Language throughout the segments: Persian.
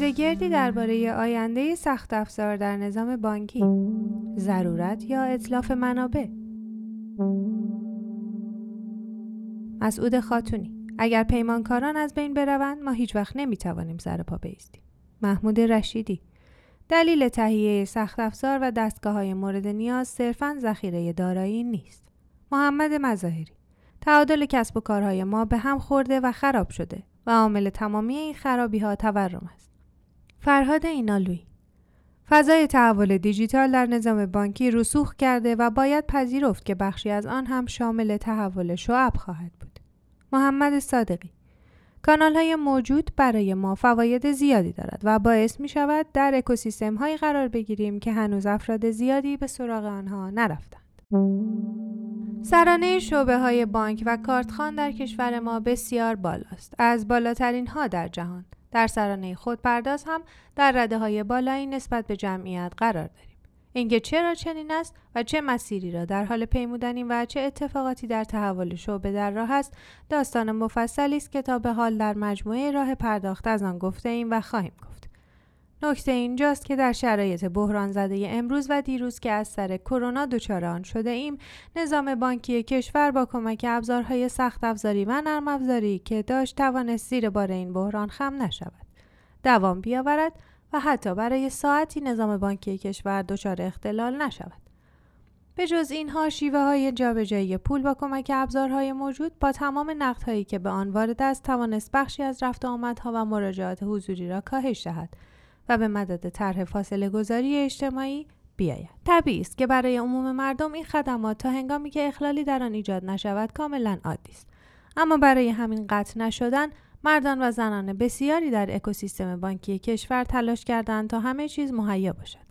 میزگردی درباره آینده سخت افزار در نظام بانکی. ضرورت یا اطلاف منابع؟ مسعود خاتونی اگر پیمانکاران از بین بروند ما هیچ وقت نمی‌توانیم سر پا بیستیم. محمود رشیدی دلیل تهیه سخت افزار و دستگاه های مورد نیاز صرفا ذخیره دارایی نیست. محمد مظاهری تعادل کسب و کارهای ما به هم خورده و خراب شده و عامل تمامی این خرابی ها تورم است. فرهاد اینالوی فضای تحول دیجیتال در نظام بانکی رسوخ کرده و باید پذیرفت که بخشی از آن هم شامل تحول شعب خواهد بود. محمد صادقی کانال های موجود برای ما فواید زیادی دارد و باعث می شود در اکوسیستم های قرار بگیریم که هنوز افراد زیادی به سراغ آنها نرفتند. سرانه شعبه های بانک و کارتخان در کشور ما بسیار بالاست. از بالاترین ها در جهان. در سرانه خودپرداز هم در رده های بالایی نسبت به جمعیت قرار داریم. اینکه چرا چنین است و چه مسیری را در حال پیمودنیم و چه اتفاقاتی در تحول شعبه در راه است داستان مفصلی است که تا به حال در مجموعه راه پرداخت از آن گفته ایم و خواهیم گفت. نکته اینجاست که در شرایط بحران زده امروز و دیروز که از سر کرونا دچار آن شده ایم نظام بانکی کشور با کمک ابزارهای سخت افزاری و نرم افزاری که داشت توانست زیر بار این بحران خم نشود. دوام بیاورد و حتی برای ساعتی نظام بانکی کشور دچار اختلال نشود. به جز اینها شیوه های جابجایی پول با کمک ابزارهای موجود با تمام نقدهایی که به آن وارد است توانست بخشی از رفت آمدها و مراجعات حضوری را کاهش دهد. و به مدد طرح فاصله گذاری اجتماعی بیاید. طبیعی است که برای عموم مردم این خدمات تا هنگامی که اخلالی در آن ایجاد نشود کاملا عادی است. اما برای همین قطع نشدن مردان و زنان بسیاری در اکوسیستم بانکی کشور تلاش کردند تا همه چیز مهیا باشد.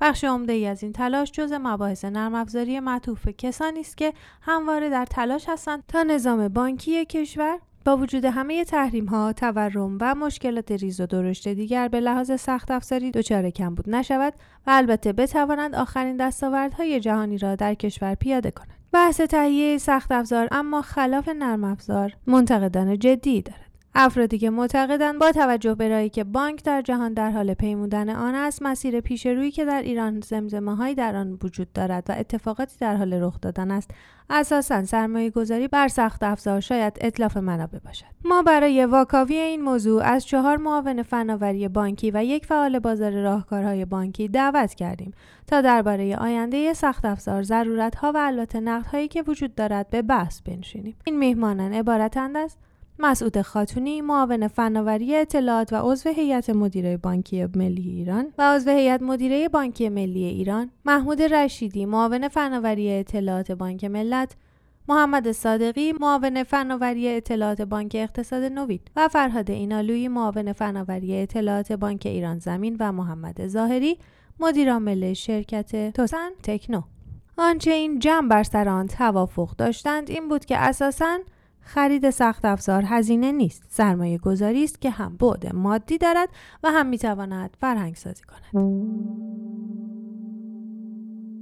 بخش عمده ای از این تلاش جز مباحث نرم افزاری معطوف کسانی است که همواره در تلاش هستند تا نظام بانکی کشور با وجود همه تحریم ها، تورم و مشکلات ریز و درشت دیگر به لحاظ سخت افزاری دچار کمبود نشود و البته بتوانند آخرین دستاوردهای جهانی را در کشور پیاده کنند. بحث تهیه سخت افزار اما خلاف نرم افزار منتقدان جدی دارد. افرادی که معتقدند با توجه به راهی که بانک در جهان در حال پیمودن آن است مسیر پیش روی که در ایران زمزمه هایی در آن وجود دارد و اتفاقاتی در حال رخ دادن است. اساسا سرمایه گذاری بر سخت افزار شاید اطلاف منابع باشد. ما برای واکاوی این موضوع از چهار معاون فناوری بانکی و یک فعال بازار راهکارهای بانکی دعوت کردیم تا درباره آینده سخت افزار ضرورت ها و البته نقد هایی که وجود دارد به بحث بنشینیم. این میهمانان عبارتند از مسعود خاتونی معاون فناوری اطلاعات و عضو هیئت مدیره بانکی ملی ایران و عضو هیئت مدیره بانکی ملی ایران محمود رشیدی معاون فناوری اطلاعات بانک ملت محمد صادقی معاون فناوری اطلاعات بانک اقتصاد نوید و فرهاد اینالوی معاون فناوری اطلاعات بانک ایران زمین و محمد ظاهری مدیرعامل شرکت توسن تکنو. آنچه این جمع بر سر آن توافق داشتند این بود که اساساً خرید سخت افزار هزینه نیست. سرمایه گذاری است که هم بعد مادی دارد و هم می‌تواند فرهنگ سازی کند.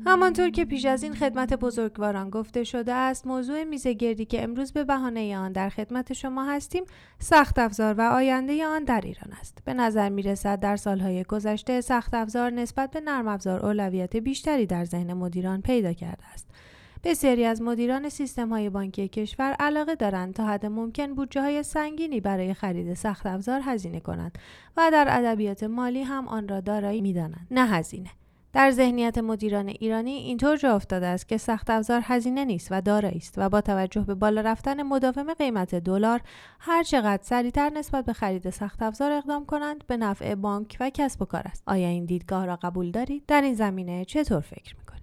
همانطور که پیش از این خدمت بزرگواران گفته شده است موضوع میزه گردی که امروز به بهانه آن در خدمت شما هستیم سخت افزار و آینده آن در ایران است. به نظر می رسد در سالهای گذشته سخت افزار نسبت به نرم افزار اولویت بیشتری در ذهن مدیران پیدا کرده است. بسیاری از مدیران سیستم های بانکی کشور علاقه دارند تا حد ممکن بودجه های سنگینی برای خرید سخت افزار هزینه کنند و در ادبیات مالی هم آن را دارایی می‌دانند. نه هزینه. در ذهنیت مدیران ایرانی اینطور جا افتاده است که سخت افزار هزینه نیست و دارایی است و با توجه به بالا رفتن مداوم قیمت دلار هر چقدر سریعتر نسبت به خرید سخت افزار اقدام کنند به نفع بانک و کسب و کار است. آیا این دیدگاه را قبول دارید؟ در این زمینه چطور فکر می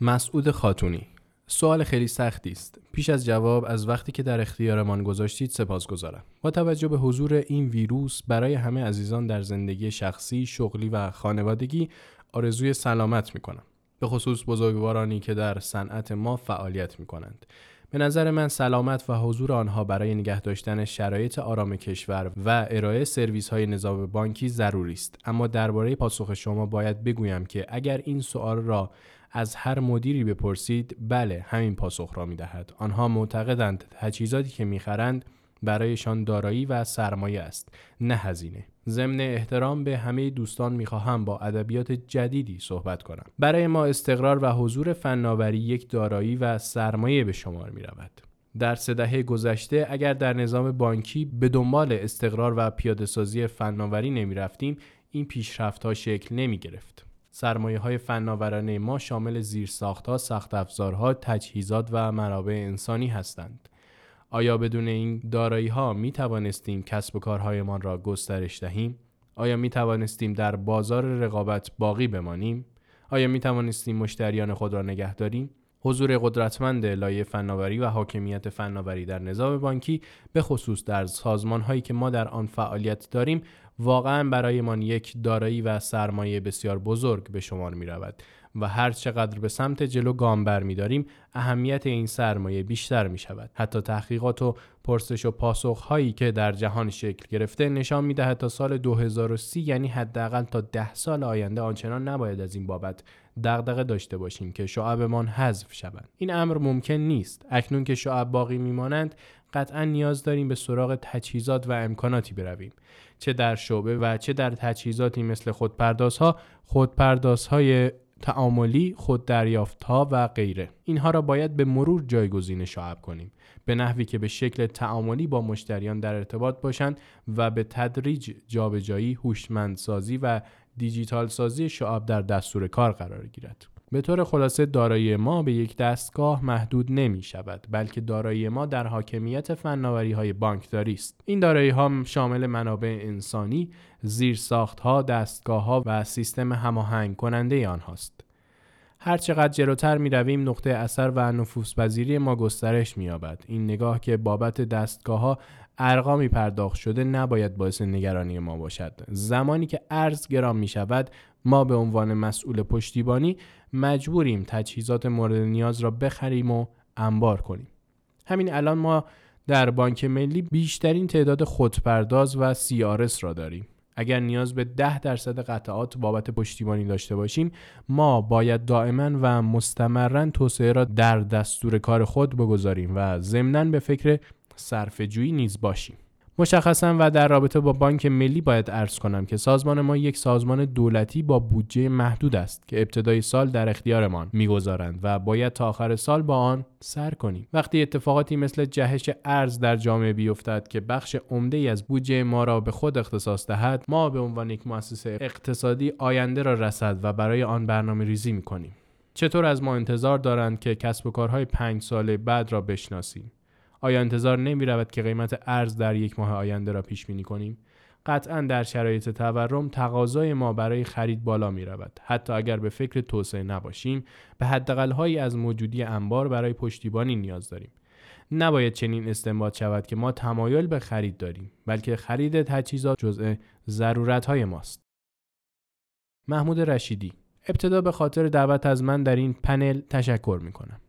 مسعود خاتونی سوال خیلی سختی است. پیش از جواب از وقتی که در اختیارمان گذاشتید سپاس گذارم. با توجه به حضور این ویروس برای همه عزیزان در زندگی شخصی، شغلی و خانوادگی آرزوی سلامت می کنم. به خصوص بزرگوارانی که در صنعت ما فعالیت می کنند. به نظر من سلامت و حضور آنها برای نگه داشتن شرایط آرام کشور و ارائه سرویس های نظام بانکی ضروری است اما درباره پاسخ شما باید بگویم که اگر این سوال را از هر مدیری بپرسید بله همین پاسخ را می دهد. آنها معتقدند تجهیزاتی که می‌خرند برایشان دارایی و سرمایه است نه هزینه ضمن احترام به همه دوستان می‌خواهم با ادبیات جدیدی صحبت کنم برای ما استقرار و حضور فناوری یک دارایی و سرمایه به شمار می رود. در سه دهه گذشته اگر در نظام بانکی به دنبال استقرار و پیاده سازی فناوری نمی رفتیم این پیشرفت ها شکل نمی گرفت. سرمایه های فناورانه ما شامل زیرساختها، سخت افزارها، تجهیزات و منابع انسانی هستند. آیا بدون این دارایی ها می توانستیم کسب و کارهایمان را گسترش دهیم؟ آیا می توانستیم در بازار رقابت باقی بمانیم؟ آیا می توانستیم مشتریان خود را نگه داریم؟ حضور قدرتمند لایه فناوری و حاکمیت فناوری در نظام بانکی به خصوص در سازمان هایی که ما در آن فعالیت داریم واقعا برایمان یک دارایی و سرمایه بسیار بزرگ به شمار می رود و هر چقدر به سمت جلو گام برمیداریم اهمیت این سرمایه بیشتر می شود حتی تحقیقات و پرسش و پاسخ هایی که در جهان شکل گرفته نشان می دهد تا سال 2030 یعنی حداقل تا ده سال آینده آنچنان نباید از این بابت دغدغه داشته باشیم که شعبمان حذف شوند. این امر ممکن نیست. اکنون که شعب باقی میمانند قطعا نیاز داریم به سراغ تجهیزات و امکاناتی برویم. چه در شعبه و چه در تجهیزاتی مثل خودپردازها خودپردازهای تعاملی خود دریافت ها و غیره. اینها را باید به مرور جایگزین شعب کنیم. به نحوی که به شکل تعاملی با مشتریان در ارتباط باشند و به تدریج جابجایی هوشمندسازی و دیجیتال سازی شعب در دستور کار قرار گیرد. به طور خلاصه دارایی ما به یک دستگاه محدود نمی شود بلکه دارایی ما در حاکمیت فناوری های بانکداری است. این دارایی ها شامل منابع انسانی زیرساخت ها دستگاه ها و سیستم هماهنگ کننده آنهاست. هر چقدر جلوتر می رویم نقطه اثر و نفوذپذیری ما گسترش می یابد. این نگاه که بابت دستگاه ها ارقامی پرداخت شده نباید باعث نگرانی ما باشد. زمانی که ارز گرام می شود ما به عنوان مسئول پشتیبانی مجبوریم تجهیزات مورد نیاز را بخریم و انبار کنیم. همین الان ما در بانک ملی بیشترین تعداد خودپرداز و CRS را داریم. اگر نیاز به ده درصد قطعات بابت پشتیبانی داشته باشیم ما باید دائما و مستمرا توسعه را در دستور کار خود بگذاریم و ضمنا به فکر صرفه‌جویی نیز باشیم. مشخصا و در رابطه با بانک ملی باید ارز کنم که سازمان ما یک سازمان دولتی با بودجه محدود است که ابتدای سال در اختیارمان می‌گذارند و باید تا آخر سال با آن سر کنیم وقتی اتفاقاتی مثل جهش ارز در جامعه بیفتد که بخش عمده ای از بودجه ما را به خود اختصاص دهد ما به عنوان یک مؤسسه اقتصادی آینده را رسد و برای آن برنامه ریزی می کنیم. چطور از ما انتظار دارند که کسب و کارهای پنج سال بعد را بشناسیم آیا انتظار نمی رود که قیمت ارز در یک ماه آینده را پیش بینی کنیم؟ قطعا در شرایط تورم تقاضای ما برای خرید بالا می رود. حتی اگر به فکر توسعه نباشیم به حداقل هایی از موجودی انبار برای پشتیبانی نیاز داریم. نباید چنین استنباط شود که ما تمایل به خرید داریم بلکه خرید تجهیزات جزء ضرورت های ماست. محمود رشیدی ابتدا به خاطر دعوت از من در این پنل تشکر می کنم.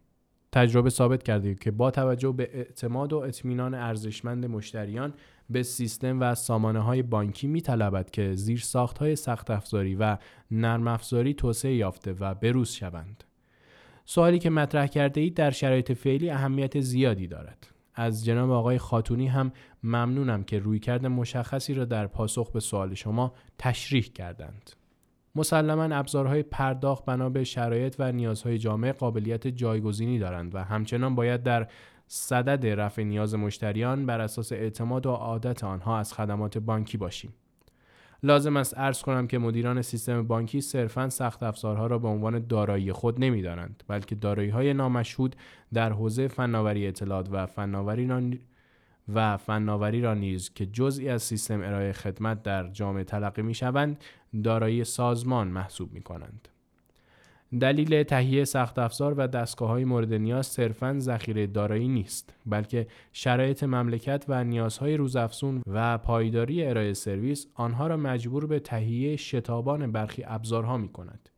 تجربه ثابت کرده که با توجه به اعتماد و اطمینان ارزشمند مشتریان به سیستم و سامانه های بانکی می طلبد که زیر ساخت های سخت افزاری و نرم افزاری توسعه یافته و بروز شوند. سوالی که مطرح کرده اید در شرایط فعلی اهمیت زیادی دارد. از جناب آقای خاتونی هم ممنونم که رویکرد مشخصی را در پاسخ به سوال شما تشریح کردند. مسلما ابزارهای پرداخت بنا به شرایط و نیازهای جامعه قابلیت جایگزینی دارند و همچنان باید در صدد رفع نیاز مشتریان بر اساس اعتماد و عادت آنها از خدمات بانکی باشیم. لازم است عرض کنم که مدیران سیستم بانکی صرفا سخت افزارها را به عنوان دارایی خود نمی‌دانند بلکه دارایی های نامشهود در حوزه فناوری اطلاعات و فناوری و فناوری را نیز که جزئی از سیستم ارائه خدمت در جامعه تلقی می شوند دارایی سازمان محسوب می کنند. دلیل تهیه سخت افزار و دستگاه های مورد نیاز صرفاً ذخیره دارایی نیست بلکه شرایط مملکت و نیازهای روزافزون و پایداری ارائه سرویس آنها را مجبور به تهیه شتابان برخی ابزارها می کند.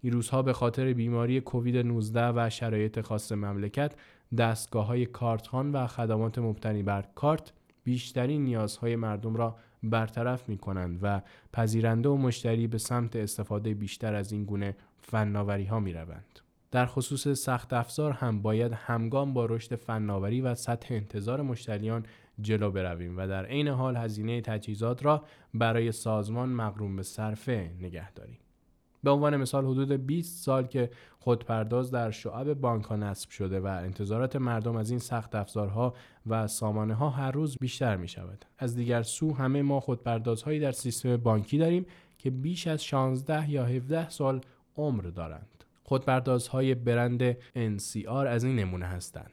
این روزها به خاطر بیماری کووید 19 و شرایط خاص مملکت دستگاه های کارتخان و خدمات مبتنی بر کارت بیشترین نیازهای مردم را برطرف می کنند و پذیرنده و مشتری به سمت استفاده بیشتر از این گونه فناوری ها می روند. در خصوص سخت افزار هم باید همگام با رشد فناوری و سطح انتظار مشتریان جلو برویم و در عین حال هزینه تجهیزات را برای سازمان مقروم به صرفه نگه داریم. به عنوان مثال حدود 20 سال که خودپرداز در شعب بانک ها نصب شده و انتظارات مردم از این سخت افزارها و سامانه ها هر روز بیشتر می شود. از دیگر سو همه ما خودپردازهایی در سیستم بانکی داریم که بیش از 16 یا 17 سال عمر دارند. خودپردازهای برند NCR از این نمونه هستند.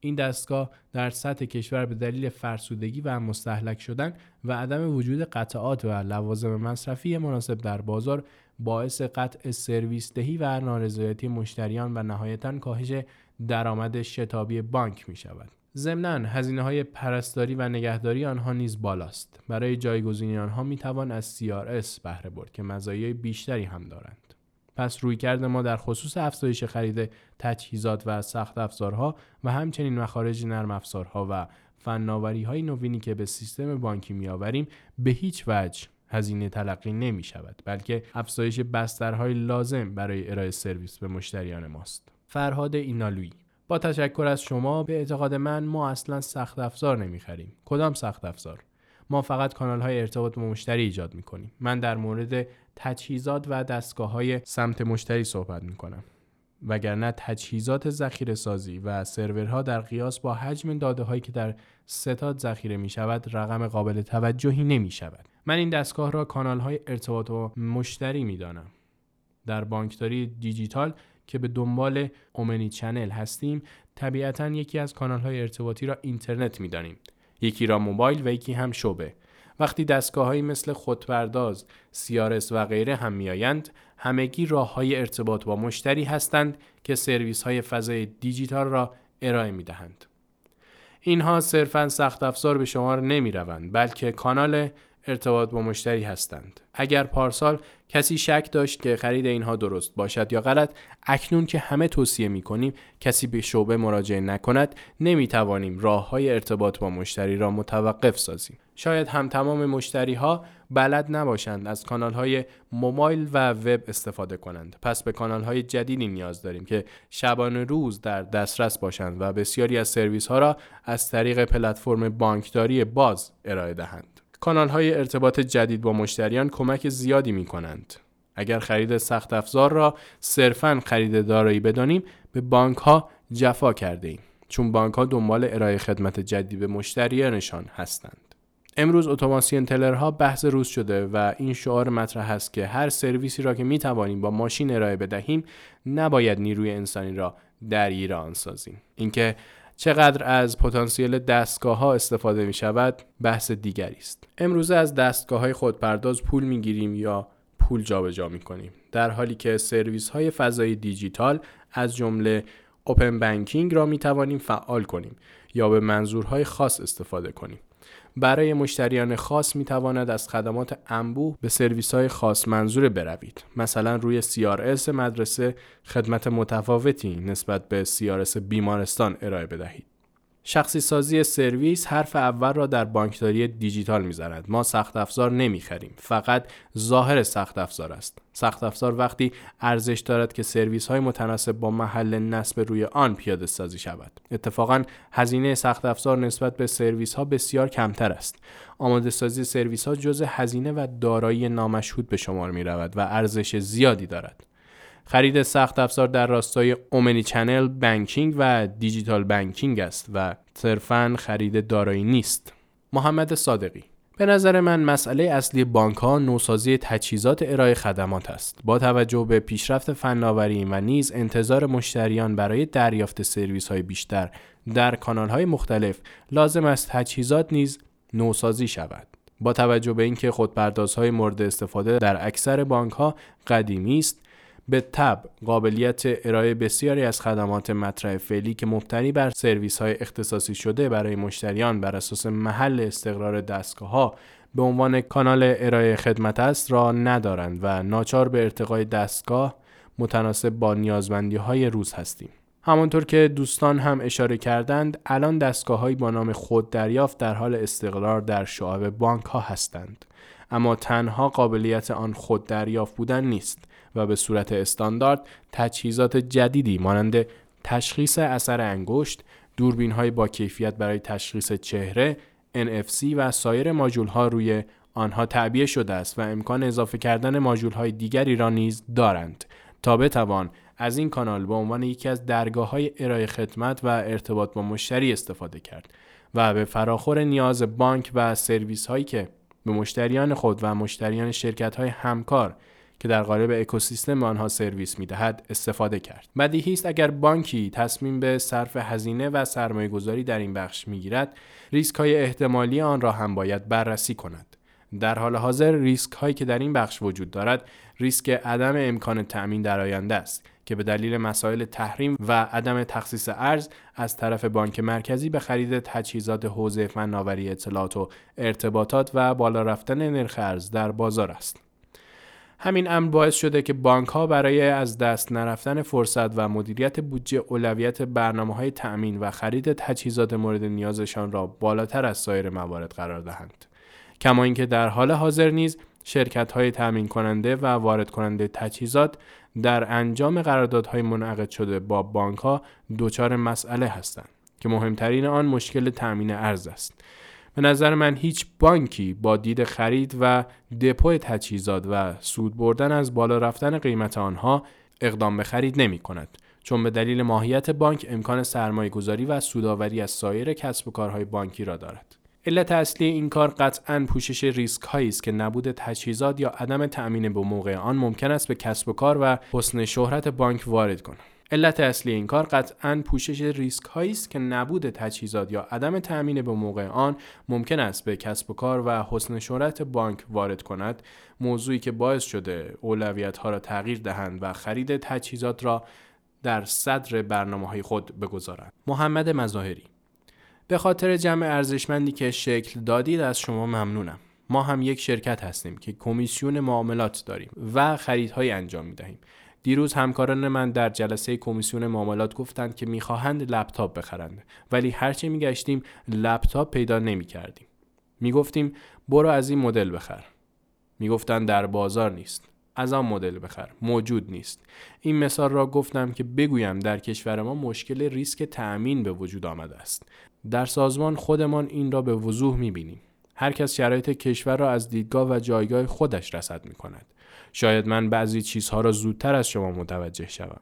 این دستگاه در سطح کشور به دلیل فرسودگی و مستحلک شدن و عدم وجود قطعات و لوازم مصرفی مناسب در بازار باعث قطع سرویس دهی و نارضایتی مشتریان و نهایتا کاهش درآمد شتابی بانک می شود. ضمنا هزینه های پرستاری و نگهداری آنها نیز بالاست. برای جایگزینی آنها می توان از CRS بهره برد که مزایای بیشتری هم دارند. پس رویکرد ما در خصوص افزایش خرید تجهیزات و سخت افزارها و همچنین مخارج نرم افزارها و فناوری های نوینی که به سیستم بانکی میآوریم به هیچ وجه هزینه تلقی نمی شود بلکه افزایش بسترهای لازم برای ارائه سرویس به مشتریان ماست. فرهاد اینالویی با تشکر از شما به اعتقاد من ما اصلا سخت افزار نمی خریم. کدام سخت افزار؟ ما فقط کانال های ارتباط با مشتری ایجاد می کنیم. من در مورد تجهیزات و دستگاه های سمت مشتری صحبت می کنم. وگرنه تجهیزات ذخیره سازی و سرورها در قیاس با حجم داده هایی که در ستاد ذخیره می شود رقم قابل توجهی نمی شود. من این دستگاه را کانال های ارتباط با مشتری می دانم. در بانکداری دیجیتال که به دنبال اومنی چنل هستیم طبیعتا یکی از کانال های ارتباطی را اینترنت می دانیم. یکی را موبایل و یکی هم شبه. وقتی دستگاه مثل خودپرداز، سیارس و غیره هم میآیند، همگی راه های ارتباط با مشتری هستند که سرویس های فضای دیجیتال را ارائه می دهند. اینها صرفا سخت افزار به شمار نمی روند بلکه کانال ارتباط با مشتری هستند. اگر پارسال کسی شک داشت که خرید اینها درست باشد یا غلط اکنون که همه توصیه می کنیم کسی به شعبه مراجعه نکند نمی توانیم راه های ارتباط با مشتری را متوقف سازیم. شاید هم تمام مشتری ها بلد نباشند از کانال های موبایل و وب استفاده کنند. پس به کانال های جدیدی نیاز داریم که شبانه روز در دسترس باشند و بسیاری از سرویس ها را از طریق پلتفرم بانکداری باز ارائه دهند. کانال های ارتباط جدید با مشتریان کمک زیادی می کنند. اگر خرید سخت افزار را صرفا خرید دارایی بدانیم به بانک ها جفا کرده ایم. چون بانک ها دنبال ارائه خدمت جدید به مشتریانشان هستند. امروز اتوماسیون تلرها بحث روز شده و این شعار مطرح است که هر سرویسی را که می توانیم با ماشین ارائه بدهیم نباید نیروی انسانی را در آن سازیم اینکه چقدر از پتانسیل دستگاه ها استفاده می شود بحث دیگری است. امروزه از دستگاه های خودپرداز پول می گیریم یا پول جابجا جا می کنیم در حالی که سرویس های فضای دیجیتال از جمله اوپن بانکینگ را می توانیم فعال کنیم یا به منظورهای خاص استفاده کنیم. برای مشتریان خاص می تواند از خدمات انبوه به سرویس های خاص منظور بروید. مثلا روی CRS مدرسه خدمت متفاوتی نسبت به CRS بیمارستان ارائه بدهید. شخصی سازی سرویس حرف اول را در بانکداری دیجیتال می‌زند. ما سخت افزار نمی‌خریم. فقط ظاهر سخت افزار است. سخت افزار وقتی ارزش دارد که سرویس های متناسب با محل نصب روی آن پیاده سازی شود. اتفاقا هزینه سخت افزار نسبت به سرویس ها بسیار کمتر است. آماده سازی سرویس ها جز هزینه و دارایی نامشهود به شمار می رود و ارزش زیادی دارد. خرید سخت افزار در راستای omnichannel banking و digital banking است و صرفا خرید دارایی نیست. محمد صادقی به نظر من مسئله اصلی بانک ها نوسازی تجهیزات ارائه خدمات است. با توجه به پیشرفت فناوری و نیز انتظار مشتریان برای دریافت سرویس های بیشتر در کانال های مختلف لازم است تجهیزات نیز نوسازی شود. با توجه به اینکه خودپردازهای مورد استفاده در اکثر بانک ها قدیمی است به تب قابلیت ارائه بسیاری از خدمات مطرح فعلی که مبتنی بر سرویس های اختصاصی شده برای مشتریان بر اساس محل استقرار دستگاه ها به عنوان کانال ارائه خدمت است را ندارند و ناچار به ارتقای دستگاه متناسب با نیازمندی های روز هستیم. همانطور که دوستان هم اشاره کردند الان دستگاه با نام خود دریافت در حال استقرار در شعب بانک ها هستند اما تنها قابلیت آن خود دریافت بودن نیست و به صورت استاندارد تجهیزات جدیدی مانند تشخیص اثر انگشت، دوربین های با کیفیت برای تشخیص چهره، NFC و سایر ماژول ها روی آنها تعبیه شده است و امکان اضافه کردن ماژول های دیگری را نیز دارند. تا بتوان از این کانال به عنوان یکی از درگاه های ارائه خدمت و ارتباط با مشتری استفاده کرد و به فراخور نیاز بانک و سرویس هایی که به مشتریان خود و مشتریان شرکت های همکار که در قالب اکوسیستم آنها سرویس می‌دهد استفاده کرد. بدیهی است اگر بانکی تصمیم به صرف هزینه و سرمایه گذاری در این بخش می‌گیرد ریسک های احتمالی آن را هم باید بررسی کند. در حال حاضر ریسک هایی که در این بخش وجود دارد ریسک عدم امکان تأمین در آینده است که به دلیل مسائل تحریم و عدم تخصیص ارز از طرف بانک مرکزی به خرید تجهیزات حوزه فناوری اطلاعات و ارتباطات و بالا رفتن نرخ ارز در بازار است. همین امر باعث شده که بانک ها برای از دست نرفتن فرصت و مدیریت بودجه اولویت برنامه های تأمین و خرید تجهیزات مورد نیازشان را بالاتر از سایر موارد قرار دهند. کما اینکه در حال حاضر نیز شرکت های تأمین کننده و وارد کننده تجهیزات در انجام قراردادهای منعقد شده با بانک ها دچار مسئله هستند که مهمترین آن مشکل تأمین ارز است به نظر من هیچ بانکی با دید خرید و دپو تجهیزات و سود بردن از بالا رفتن قیمت آنها اقدام به خرید نمی کند چون به دلیل ماهیت بانک امکان سرمایه گذاری و سوداوری از سایر کسب و کارهای بانکی را دارد. علت اصلی این کار قطعا پوشش ریسک هایی است که نبود تجهیزات یا عدم تأمین به موقع آن ممکن است به کسب و کار و حسن شهرت بانک وارد کند. علت اصلی این کار قطعا پوشش ریسک هایی است که نبود تجهیزات یا عدم تأمین به موقع آن ممکن است به کسب و کار و حسن شهرت بانک وارد کند. موضوعی که باعث شده اولویت ها را تغییر دهند و خرید تجهیزات را در صدر برنامه های خود بگذارند. محمد مظاهری به خاطر جمع ارزشمندی که شکل دادید از شما ممنونم. ما هم یک شرکت هستیم که کمیسیون معاملات داریم و خریدهایی انجام می دهیم دیروز همکاران من در جلسه کمیسیون معاملات گفتند که می‌خواهند لپتاپ بخرند ولی هرچه میگشتیم لپتاپ پیدا نمی کردیم می گفتیم برو از این مدل بخر. می‌گفتند در بازار نیست از آن مدل بخر موجود نیست. این مثال را گفتم که بگویم در کشور ما مشکل ریسک تأمین به وجود آمده است. در سازمان خودمان این را به وضوح می‌بینیم. هر کس شرایط کشور را از دیدگاه و جایگاه خودش رسد می کند. شاید من بعضی چیزها را زودتر از شما متوجه شوم.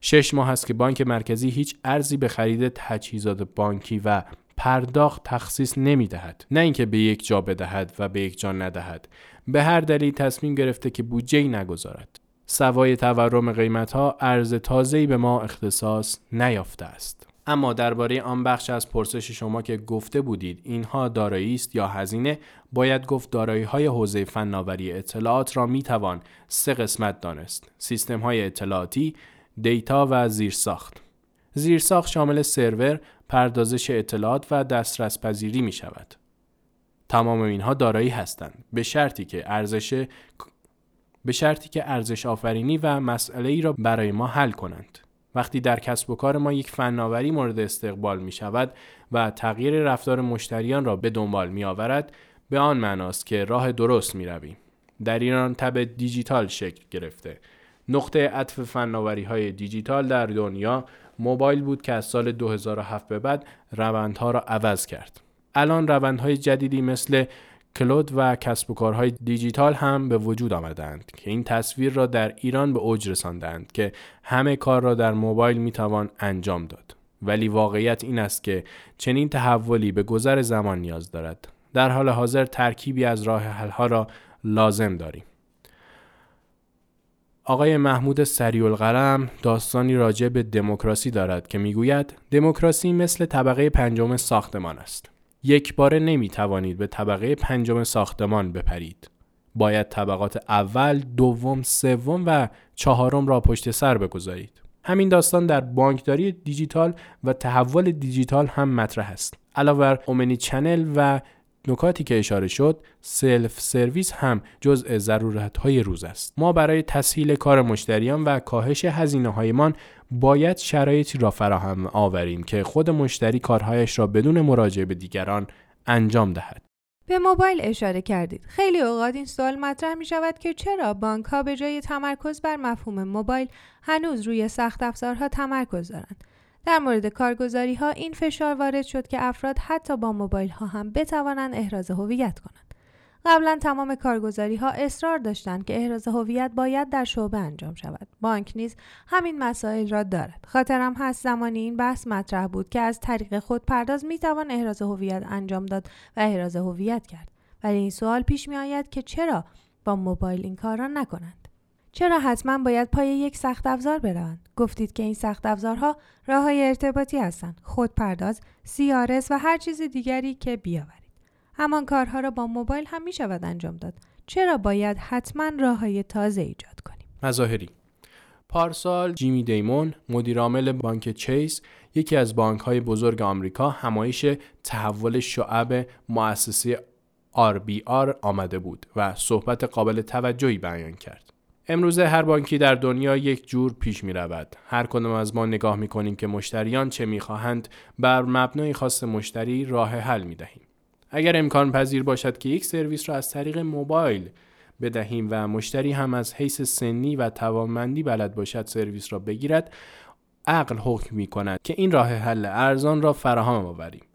شش ماه است که بانک مرکزی هیچ ارزی به خرید تجهیزات بانکی و پرداخت تخصیص نمی دهد. نه اینکه به یک جا بدهد و به یک جا ندهد. به هر دلیل تصمیم گرفته که بودجه نگذارد. سوای تورم قیمت ها ارز تازه‌ای به ما اختصاص نیافته است. اما درباره آن بخش از پرسش شما که گفته بودید اینها دارایی است یا هزینه؟ باید گفت دارایی های حوزه فناوری اطلاعات را می توان سه قسمت دانست. سیستم های اطلاعاتی دیتا و زیرساخت. زیرساخت شامل سرور پردازش اطلاعات و دسترس پذیری می شود تمام اینها دارایی هستند. به شرطی که ارزش به شرطی که ارزش آفرینی و مسئله ای را برای ما حل کنند. وقتی در کسب و کار ما یک فناوری مورد استقبال می شود و تغییر رفتار مشتریان را به دنبال می آورد به آن معناست که راه درست می رویم. در ایران تب دیجیتال شکل گرفته. نقطه عطف فناوری های دیجیتال در دنیا موبایل بود که از سال 2007 به بعد روندها را عوض کرد. الان روندهای جدیدی مثل کلود و کسب و کارهای دیجیتال هم به وجود آمدند که این تصویر را در ایران به اوج رساندند که همه کار را در موبایل می‌توان انجام داد. ولی واقعیت این است که چنین تحولی به گذر زمان نیاز دارد. در حال حاضر ترکیبی از راه حلها را لازم داریم. آقای محمود سریع القلم داستانی راجع به دموکراسی دارد که می‌گوید دموکراسی مثل طبقه پنجم ساختمان است. یک باره نمی توانید به طبقه پنجم ساختمان بپرید. باید طبقات اول، دوم، سوم و چهارم را پشت سر بگذارید. همین داستان در بانکداری دیجیتال و تحول دیجیتال هم مطرح است. علاوه بر omnichannel و نکاتی که اشاره شد سلف سرویس هم جزء ضرورت های روز است ما برای تسهیل کار مشتریان و کاهش هزینه هایمان باید شرایطی را فراهم آوریم که خود مشتری کارهایش را بدون مراجعه به دیگران انجام دهد به موبایل اشاره کردید. خیلی اوقات این سوال مطرح می شود که چرا بانک ها به جای تمرکز بر مفهوم موبایل هنوز روی سخت افزارها تمرکز دارند. در مورد کارگزاری ها این فشار وارد شد که افراد حتی با موبایل ها هم بتوانند احراز هویت کنند. قبلا تمام کارگزاری ها اصرار داشتند که احراز هویت باید در شعبه انجام شود. بانک نیز همین مسائل را دارد. خاطرم هست زمانی این بحث مطرح بود که از طریق خود پرداز می توان احراز هویت انجام داد و احراز هویت کرد. ولی این سوال پیش می آید که چرا با موبایل این کار را نکنند؟ چرا حتما باید پای یک سخت افزار بروند؟ گفتید که این سخت افزارها راه های ارتباطی هستند. خودپرداز، سیارس و هر چیز دیگری که بیاورید. همان کارها را با موبایل هم می شود انجام داد. چرا باید حتما راه های تازه ایجاد کنیم؟ مظاهری پارسال جیمی دیمون مدیرعامل بانک چیس یکی از بانک های بزرگ آمریکا همایش تحول شعب مؤسسه RBR آمده بود و صحبت قابل توجهی بیان کرد. امروزه هر بانکی در دنیا یک جور پیش می رود. هر کدام از ما نگاه می کنیم که مشتریان چه می خواهند بر مبنای خاص مشتری راه حل می دهیم. اگر امکان پذیر باشد که یک سرویس را از طریق موبایل بدهیم و مشتری هم از حیث سنی و توانمندی بلد باشد سرویس را بگیرد عقل حکم می کند که این راه حل ارزان را فراهم آوریم.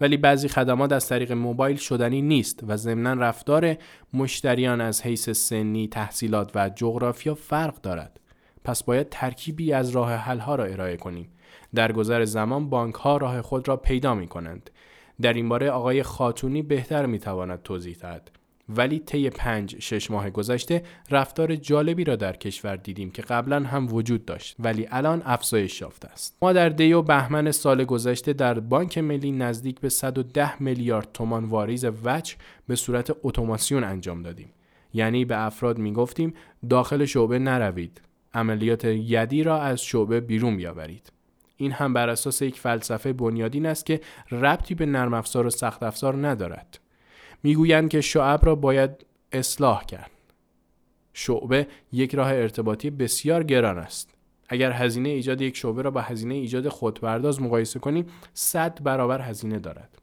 ولی بعضی خدمات از طریق موبایل شدنی نیست و ضمنا رفتار مشتریان از حیث سنی، تحصیلات و جغرافیا فرق دارد. پس باید ترکیبی از راه حل ها را ارائه کنیم. در گذر زمان بانک ها راه خود را پیدا می کنند. در این باره آقای خاتونی بهتر می تواند توضیح دهد. ولی طی پنج شش ماه گذشته رفتار جالبی را در کشور دیدیم که قبلا هم وجود داشت ولی الان افزایش یافته است. ما در دی و بهمن سال گذشته در بانک ملی نزدیک به 110 میلیارد تومان واریز وچ به صورت اتوماسیون انجام دادیم. یعنی به افراد می گفتیم داخل شعبه نروید. عملیات یدی را از شعبه بیرون بیاورید. این هم بر اساس یک فلسفه بنیادین است که ربطی به نرم افزار و سخت افزار ندارد. می‌گویند که شعب را باید اصلاح کرد. شعبه یک راه ارتباطی بسیار گران است. اگر هزینه ایجاد یک شعبه را با هزینه ایجاد خودپرداز مقایسه کنیم 100 برابر هزینه دارد.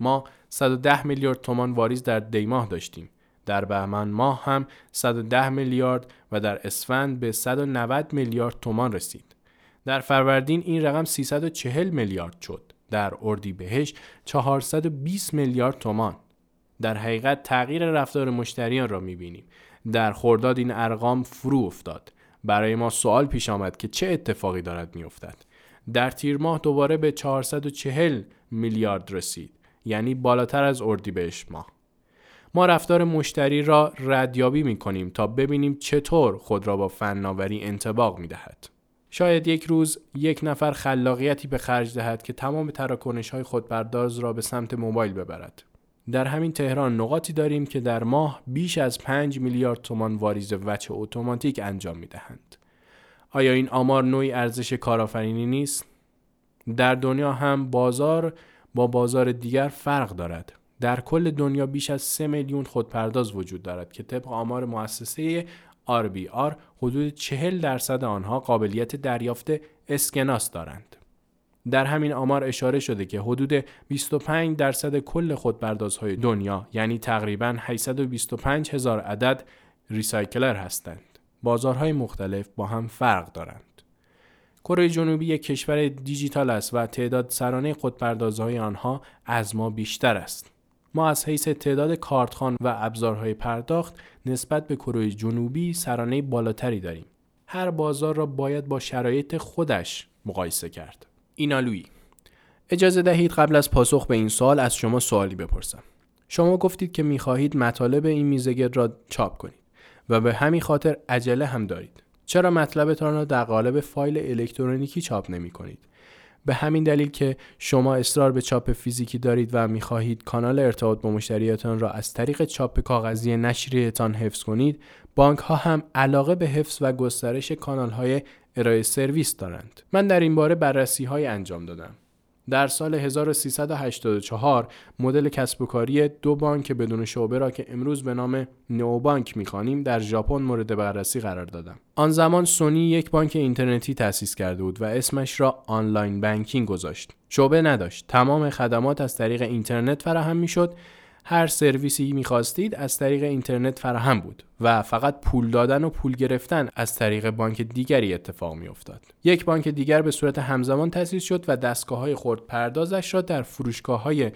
ما 110 میلیارد تومان واریز در دیماه داشتیم. در بهمن ماه هم 110 میلیارد و در اسفند به 190 میلیارد تومان رسید. در فروردین این رقم 340 میلیارد شد. در اردیبهشت 420 میلیارد تومان. در حقیقت تغییر رفتار مشتریان را می‌بینیم. در خورداد این ارقام فرو افتاد. برای ما سوال پیش آمد که چه اتفاقی دارد میافتد. در تیر ماه دوباره به 440 میلیارد رسید. یعنی بالاتر از اردیبهشت ماه. ما رفتار مشتری را ردیابی می کنیم تا ببینیم چطور خود را با فناوری انتباق می دهد. شاید یک روز یک نفر خلاقیتی به خرج دهد که تمام تراکنش های خودپرداز را به سمت موبایل ببرد. در همین تهران نقاطی داریم که در ماه بیش از 5 میلیارد تومان واریز وچه اتوماتیک انجام می دهند. آیا این آمار نوعی ارزش کارآفرینی نیست؟ در دنیا هم بازار با بازار دیگر فرق دارد. در کل دنیا بیش از 3 میلیون خودپرداز وجود دارد که طبق آمار مؤسسه RBR حدود 40 درصد آنها قابلیت دریافت اسکناس دارند. در همین آمار اشاره شده که حدود 25 درصد کل خودپردازهای دنیا یعنی تقریبا 825 هزار عدد ریسایکلر هستند. بازارهای مختلف با هم فرق دارند. کره جنوبی یک کشور دیجیتال است و تعداد سرانه خودپردازهای آنها از ما بیشتر است. ما از حیث تعداد کارتخان و ابزارهای پرداخت نسبت به کره جنوبی سرانه بالاتری داریم. هر بازار را باید با شرایط خودش مقایسه کرد. اینالوی اجازه دهید قبل از پاسخ به این سوال از شما سوالی بپرسم. شما گفتید که می‌خواهید مطالب این میزگرد را چاپ کنید و به همین خاطر عجله هم دارید. چرا مطلبتان را در قالب فایل الکترونیکی چاپ نمی کنید به همین دلیل که شما اصرار به چاپ فیزیکی دارید و می‌خواهید کانال ارتباط با مشتریاتان را از طریق چاپ کاغذی نشریتان حفظ کنید بانک ها هم علاقه به حفظ و گسترش کانال های ارائه سرویس دارند. من در این باره بررسی های انجام دادم. در سال 1384 مدل کسب و کاری دو بانک بدون شعبه را که امروز به نام نوبانک می‌خوانیم در ژاپن مورد بررسی قرار دادم. آن زمان سونی یک بانک اینترنتی تأسیس کرده بود و اسمش را آنلاین بانکینگ گذاشت. شعبه نداشت. تمام خدمات از طریق اینترنت فراهم می‌شد هر سرویسی می‌خواستید از طریق اینترنت فراهم بود و فقط پول دادن و پول گرفتن از طریق بانک دیگری اتفاق میافتاد. یک بانک دیگر به صورت همزمان تأسیس شد و دستگاه های خورد پردازش را در فروشگاه های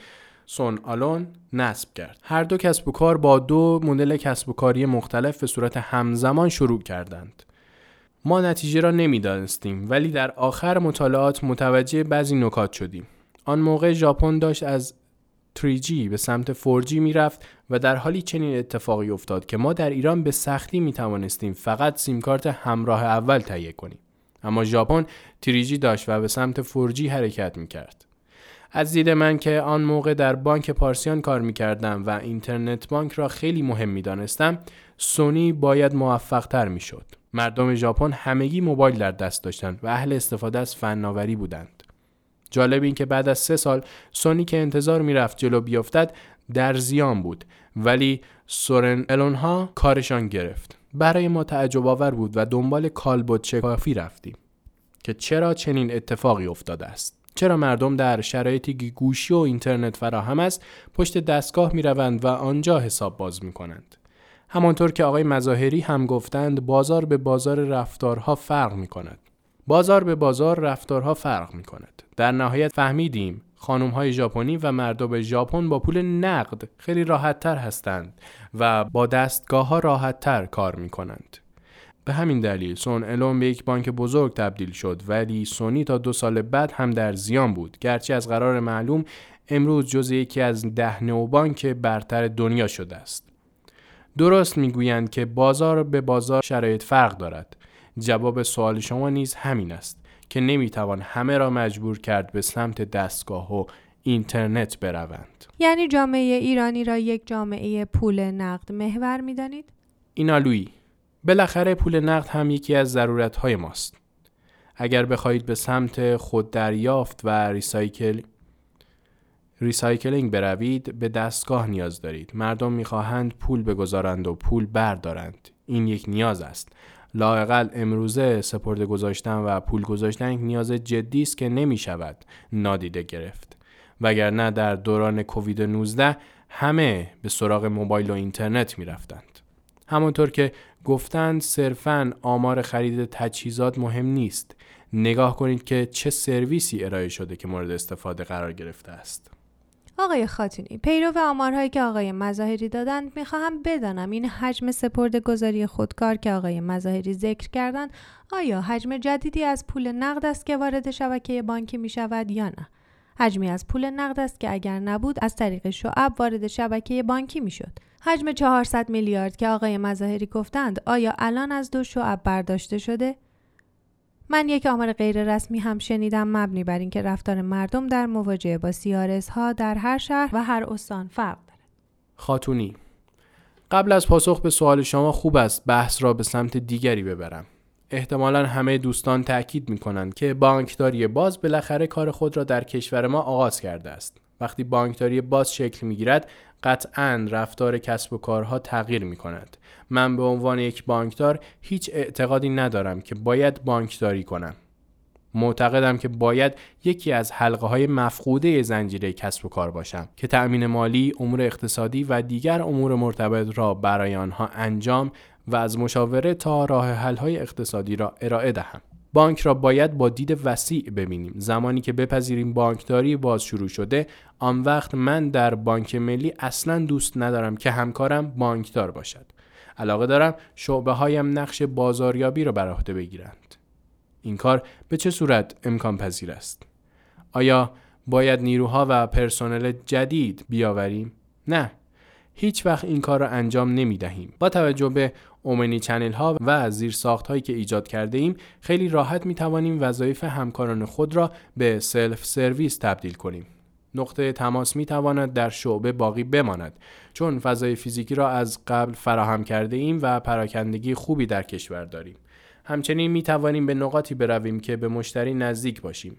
سون آلون نصب کرد. هر دو کسب و کار با دو مدل کسب و کاری مختلف به صورت همزمان شروع کردند. ما نتیجه را نمی‌دانستیم ولی در آخر مطالعات متوجه بعضی نکات شدیم. آن موقع ژاپن داشت از 3G به سمت 4G می‌رفت و در حالی چنین اتفاقی افتاد که ما در ایران به سختی می توانستیم فقط سیم کارت همراه اول تهیه کنیم اما ژاپن 3G داشت و به سمت 4G حرکت می کرد از دید من که آن موقع در بانک پارسیان کار می کردم و اینترنت بانک را خیلی مهم می دانستم سونی باید موفق تر می شد. مردم ژاپن همگی موبایل در دست داشتند و اهل استفاده از فناوری بودند. جالب این که بعد از سه سال سونی که انتظار می‌رفت جلو بیافتد در زیان بود. ولی سورن الونها کارشان گرفت. برای ما تعجب آور بود و دنبال کالبد شکافی رفتیم که چرا چنین اتفاقی افتاده است. چرا مردم در شرایطی که گوشی و اینترنت فراهم است پشت دستگاه می روند و آنجا حساب باز می کنند همانطور که آقای مظاهری هم گفتند بازار به بازار رفتارها فرق می کند بازار به بازار رفتارها فرق می کند. در نهایت فهمیدیم خانم های ژاپنی و مردم ژاپن با پول نقد خیلی راحت تر هستند و با دستگاه ها راحت تر کار می کنند. به همین دلیل سون الون به یک بانک بزرگ تبدیل شد ولی سونی تا دو سال بعد هم در زیان بود گرچه از قرار معلوم امروز جز یکی از ده بانک برتر دنیا شده است. درست می‌گویند که بازار به بازار شرایط فرق دارد جواب سوال شما نیز همین است که نمی‌توان همه را مجبور کرد به سمت دستگاه و اینترنت بروند. یعنی جامعه ایرانی را یک جامعه پول نقد محور می‌دانید؟ اینالویی بالاخره پول نقد هم یکی از ضرورت های ماست. اگر بخواهید به سمت خود دریافت و recycle recycling بروید به دستگاه نیاز دارید. مردم می‌خواهند پول بگذارند و پول بردارند. این یک نیاز است. لاقل امروزه سپرده گذاشتن و پول گذاشتن نیاز جدی است که نمی شود نادیده گرفت. وگرنه در دوران کووید 19 همه به سراغ موبایل و اینترنت می رفتند. همانطور که گفتند صرفا آمار خرید تجهیزات مهم نیست. نگاه کنید که چه سرویسی ارائه شده که مورد استفاده قرار گرفته است. آقای خاتونی پیرو آمارهایی که آقای مظاهری دادند می‌خواهم بدانم این حجم سپرد گذاری خودکار که آقای مظاهری ذکر کردند آیا حجم جدیدی از پول نقد است که وارد شبکه بانکی می شود یا نه؟ حجمی از پول نقد است که اگر نبود از طریق شعب وارد شبکه بانکی می‌شد. حجم 400 میلیارد که آقای مظاهری گفتند آیا الان از دو شعب برداشته شده؟ من یک آمار رسمی هم شنیدم مبنی بر اینکه رفتار مردم در مواجهه با سیارس ها در هر شهر و هر استان فرق دارد. خاتونی قبل از پاسخ به سوال شما خوب است بحث را به سمت دیگری ببرم. احتمالا همه دوستان تاکید می کنند که بانکداری باز بالاخره کار خود را در کشور ما آغاز کرده است. وقتی بانکداری باز شکل می گیرد قطعا رفتار کسب و کارها تغییر می کند. من به عنوان یک بانکدار هیچ اعتقادی ندارم که باید بانکداری کنم. معتقدم که باید یکی از حلقه های مفقوده زنجیره کسب و کار باشم که تأمین مالی، امور اقتصادی و دیگر امور مرتبط را برای آنها انجام و از مشاوره تا راه حل های اقتصادی را ارائه دهم. بانک را باید با دید وسیع ببینیم. زمانی که بپذیریم بانکداری باز شروع شده آن وقت من در بانک ملی اصلا دوست ندارم که همکارم بانکدار باشد. علاقه دارم شعبه هایم نقش بازاریابی را بر عهده بگیرند. این کار به چه صورت امکان پذیر است؟ آیا باید نیروها و پرسنل جدید بیاوریم؟ نه. هیچ وقت این کار را انجام نمی دهیم. با توجه به omnichannel ها و زیر ساخت هایی که ایجاد کرده ایم خیلی راحت می توانیم وظایف همکاران خود را به سلف سرویس تبدیل کنیم. نقطه تماس می تواند در شعبه باقی بماند چون فضای فیزیکی را از قبل فراهم کرده ایم و پراکندگی خوبی در کشور داریم. همچنین می توانیم به نقاطی برویم که به مشتری نزدیک باشیم.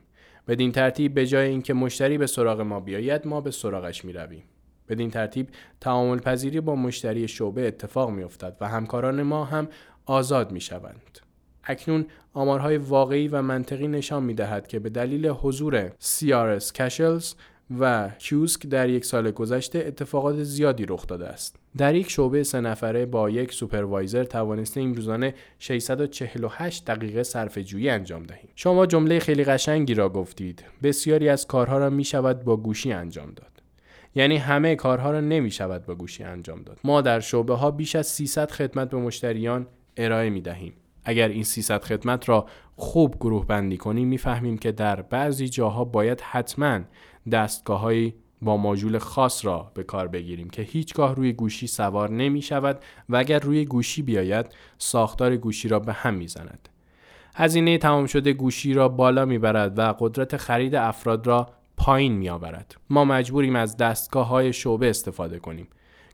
بدین ترتیب به جای اینکه مشتری به سراغ ما بیاید ما به سراغش می رویم. بدین ترتیب تعامل پذیری با مشتری شعبه اتفاق می افتد و همکاران ما هم آزاد می شوند. اکنون آمارهای واقعی و منطقی نشان می دهد که به دلیل حضور CRS کشلز و کیوسک در یک سال گذشته اتفاقات زیادی رخ داده است. در یک شعبه سه نفره با یک سوپروایزر توانستیم روزانه 648 دقیقه صرف جویی انجام دهیم. شما جمله خیلی قشنگی را گفتید. بسیاری از کارها را می شود با گوشی انجام داد. یعنی همه کارها را نمی شود با گوشی انجام داد. ما در شعبه ها بیش از 300 خدمت به مشتریان ارائه می دهیم. اگر این 300 خدمت را خوب گروه بندی کنیم می‌فهمیم که در بعضی جاها باید حتما دستگاههایی با ماژول خاص را به کار بگیریم که هیچگاه روی گوشی سوار نمی شود و اگر روی گوشی بیاید ساختار گوشی را به هم می زند. هزینه تمام شده گوشی را بالا می برد و قدرت خرید افراد را پایین می آورد. ما مجبوریم از دستگاه های شعبه استفاده کنیم.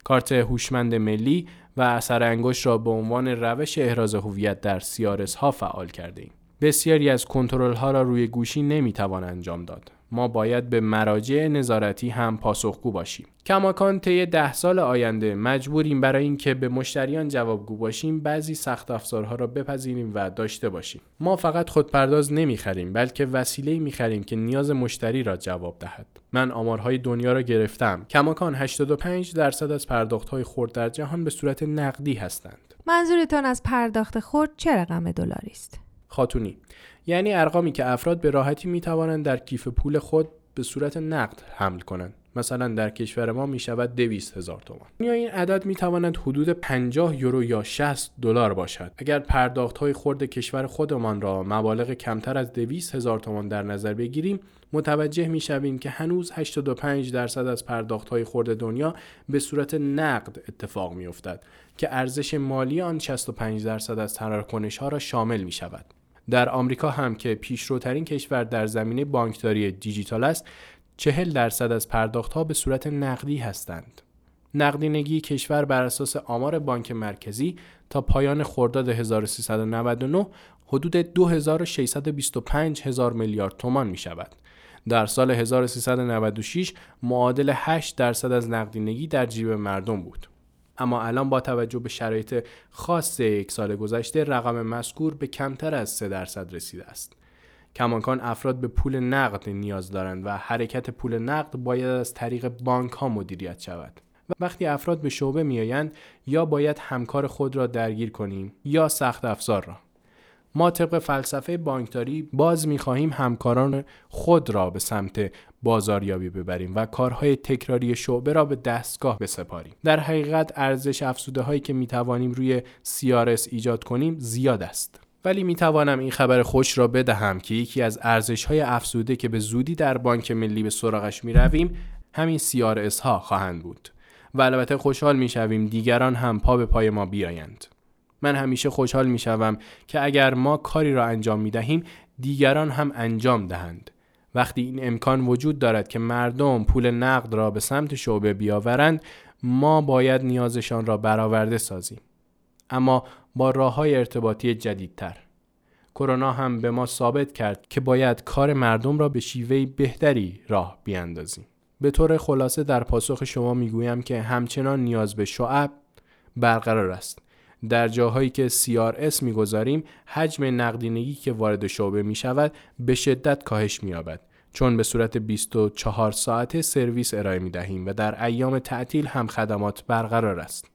کارت هوشمند ملی و اثر انگشت را به عنوان روش احراز هویت در سیارس ها فعال کرده ایم. بسیاری از کنترل ها را روی گوشی نمی توان انجام داد. ما باید به مراجع نظارتی هم پاسخگو باشیم. کماکان طی ده سال آینده مجبوریم برای اینکه به مشتریان جوابگو باشیم بعضی سخت افزارها را بپذیریم و داشته باشیم. ما فقط خودپرداز نمی‌خریم بلکه وسیله می‌خریم که نیاز مشتری را جواب دهد. من آمارهای دنیا را گرفتم. کماکان 85 درصد از پرداختهای خرد در جهان به صورت نقدی هستند. منظورتان از پرداخت خرد چه رقم دلاری است؟ خاتونی. یعنی ارقامی که افراد به راحتی می توانند در کیف پول خود به صورت نقد حمل کنند. مثلا در کشور ما می شود 200 هزار تومان. یا این عدد می تواند حدود 50 یورو یا 60 دلار باشد. اگر پرداخت های خرد کشور خودمان را مبالغ کمتر از 200 هزار تومان در نظر بگیریم متوجه می شویم که هنوز 85 درصد از پرداخت های خرد دنیا به صورت نقد اتفاق می افتد که ارزش مالی آن 65 درصد از تراکنش ها را شامل می شود در آمریکا هم که پیشروترین کشور در زمینه بانکداری دیجیتال است چهل درصد از پرداخت ها به صورت نقدی هستند. نقدینگی کشور بر اساس آمار بانک مرکزی تا پایان خرداد 1399 حدود 2625 هزار میلیارد تومان می شود. در سال 1396 معادل 8 درصد از نقدینگی در جیب مردم بود. اما الان با توجه به شرایط خاص یک سال گذشته رقم مذکور به کمتر از 3 درصد رسیده است. کماکان افراد به پول نقد نیاز دارند و حرکت پول نقد باید از طریق بانک ها مدیریت شود. وقتی افراد به شعبه میآیند یا باید همکار خود را درگیر کنیم یا سخت افزار را. ما طبق فلسفه بانکداری باز می‌خواهیم همکاران خود را به سمت بازاریابی ببریم و کارهای تکراری شعبه را به دستگاه بسپاریم. در حقیقت ارزش افزوده هایی که می توانیم روی CRS ایجاد کنیم زیاد است. ولی می توانم این خبر خوش را بدهم که یکی از ارزش های افزوده که به زودی در بانک ملی به سراغش می رویم همین CRS ها خواهند بود. و البته خوشحال می شویم دیگران هم پا به پای ما بیایند. من همیشه خوشحال می شوم که اگر ما کاری را انجام می دهیم دیگران هم انجام دهند. وقتی این امکان وجود دارد که مردم پول نقد را به سمت شعبه بیاورند ما باید نیازشان را برآورده سازیم. اما با راه های ارتباطی جدیدتر. کرونا هم به ما ثابت کرد که باید کار مردم را به شیوه بهتری راه بیاندازیم. به طور خلاصه در پاسخ شما می‌گویم که همچنان نیاز به شعب برقرار است. در جاهایی که CRS می‌گذاریم حجم نقدینگی که وارد شعبه می شود به شدت کاهش می یابد چون به صورت 24 ساعته سرویس ارائه می دهیم و در ایام تعطیل هم خدمات برقرار است.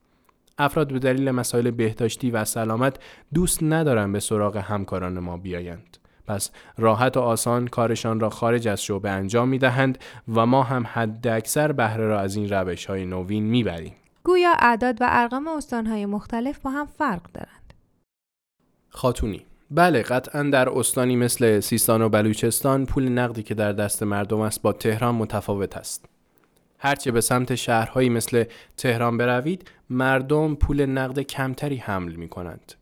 افراد به دلیل مسائل بهداشتی و سلامت دوست ندارند به سراغ همکاران ما بیایند. پس راحت و آسان کارشان را خارج از شعبه انجام می دهند و ما هم حد اکثر بهره را از این روش های نوین می بریم. گویا اعداد و ارقام استانهای مختلف با هم فرق دارند. خاتونی بله قطعا در استانی مثل سیستان و بلوچستان پول نقدی که در دست مردم است با تهران متفاوت است. هرچه به سمت شهرهایی مثل تهران بروید مردم پول نقد کمتری حمل می کنند.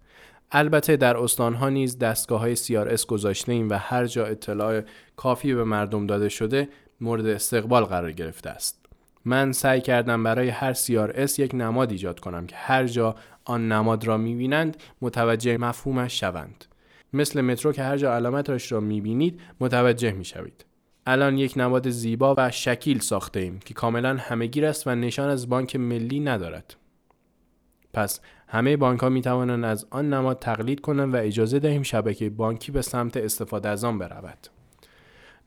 البته در استانها نیز دستگاه های CRS گذاشته ایم و هر جا اطلاع کافی به مردم داده شده مورد استقبال قرار گرفته است. من سعی کردم برای هر CRS یک نماد ایجاد کنم که هر جا آن نماد را می‌بینند متوجه مفهومش شوند. مثل مترو که هر جا علامتش را می‌بینید متوجه می‌شوید. الان یک نماد زیبا و شکیل ساخته ایم که کاملا همهگیر است و نشان از بانک ملی ندارد. پس همه بانک ها می از آن نماد تقلید کنند و اجازه دهیم شبکه بانکی به سمت استفاده از آن برود.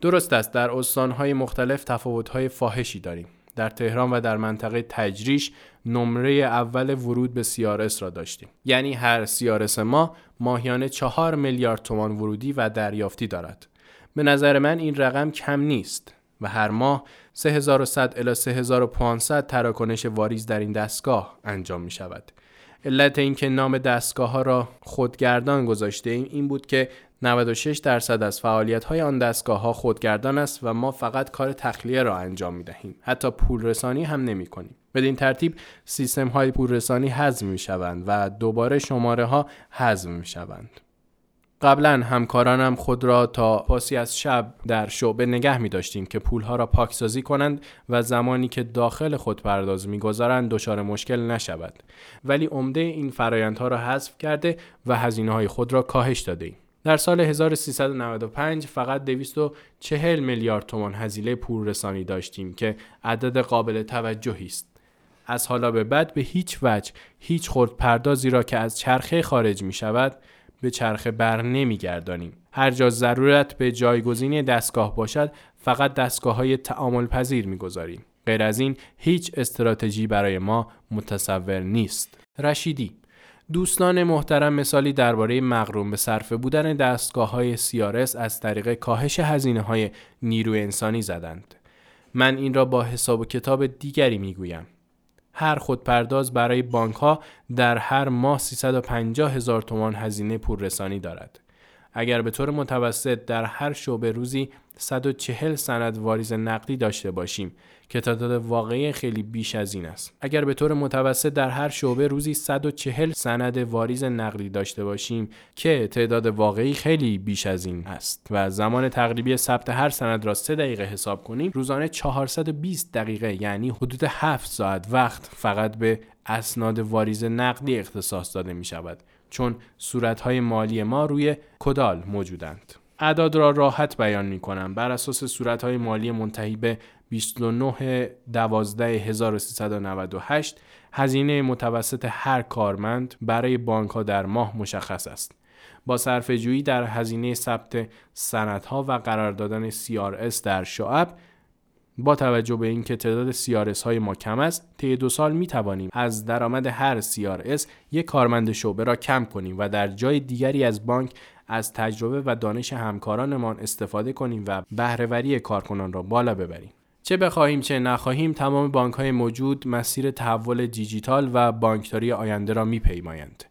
درست است در استانهای مختلف تفاوت‌های فاحشی داریم. در تهران و در منطقه تجریش نمره اول ورود به سیارس را داشتیم. یعنی هر سیارس ما ماهیانه چهار میلیارد تومان ورودی و دریافتی دارد. به نظر من این رقم کم نیست و هر ماه 3100 الی 3500 تراکنش واریز در این دستگاه انجام می شود. علت اینکه نام دستگاه ها را خودگردان گذاشته ایم این بود که 96 درصد از فعالیت های آن دستگاه ها خودگردان است و ما فقط کار تخلیه را انجام می دهیم. حتی پول رسانی هم نمی کنیم. بدین ترتیب سیستم های پول رسانی حذف می شوند و دوباره شماره ها حذف می شوند. قبلا همکارانم خود را تا پاسی از شب در شعبه نگه می داشتیم که پولها را پاکسازی کنند و زمانی که داخل خود پرداز می گذارند دچار مشکل نشود ولی عمده این فرایندها را حذف کرده و هزینه های خود را کاهش داده ایم. در سال 1395 فقط 240 میلیارد تومان هزینه پول رسانی داشتیم که عدد قابل توجهی است. از حالا به بعد به هیچ وجه هیچ خورد پردازی را که از چرخه خارج می شود به چرخه بر نمیگردانیم. هر جا ضرورت به جایگزینی دستگاه باشد فقط دستگاه های تعامل پذیر می‌گذاریم. غیر از این هیچ استراتژی برای ما متصور نیست. رشیدی دوستان محترم مثالی درباره مغروم به صرفه بودن دستگاه های سیارس از طریق کاهش هزینه های نیروی انسانی زدند. من این را با حساب و کتاب دیگری می گویم. هر خودپرداز برای بانک ها در هر ماه 350 هزار تومان هزینه پولرسانی دارد. اگر به طور متوسط در هر شعبه روزی 140 سند واریز نقدی داشته باشیم که تعداد واقعی خیلی بیش از این است. اگر به طور متوسط در هر شعبه روزی 140 سند واریز نقدی داشته باشیم که تعداد واقعی خیلی بیش از این است و زمان تقریبی ثبت هر سند را 3 دقیقه حساب کنیم روزانه 420 دقیقه یعنی حدود 7 ساعت وقت فقط به اسناد واریز نقدی اختصاص داده می شود چون صورتهای مالی ما روی کدال موجودند. اعداد را راحت بیان می کنم بر اساس صورتهای مالی منتهی به 29 12 1398 هزینه متوسط هر کارمند برای بانک ها در ماه مشخص است. با صرف جویی در هزینه ثبت سندها و قرار دادن CRS در شعب با توجه به اینکه تعداد CRS های ما کم است طی دو سال می توانیم از درآمد هر CRS یک کارمند شعبه را کم کنیم و در جای دیگری از بانک از تجربه و دانش همکارانمان استفاده کنیم و بهرهوری کارکنان را بالا ببریم چه بخواهیم چه نخواهیم تمام بانک های موجود مسیر تحول دیجیتال و بانکداری آینده را میپیمایند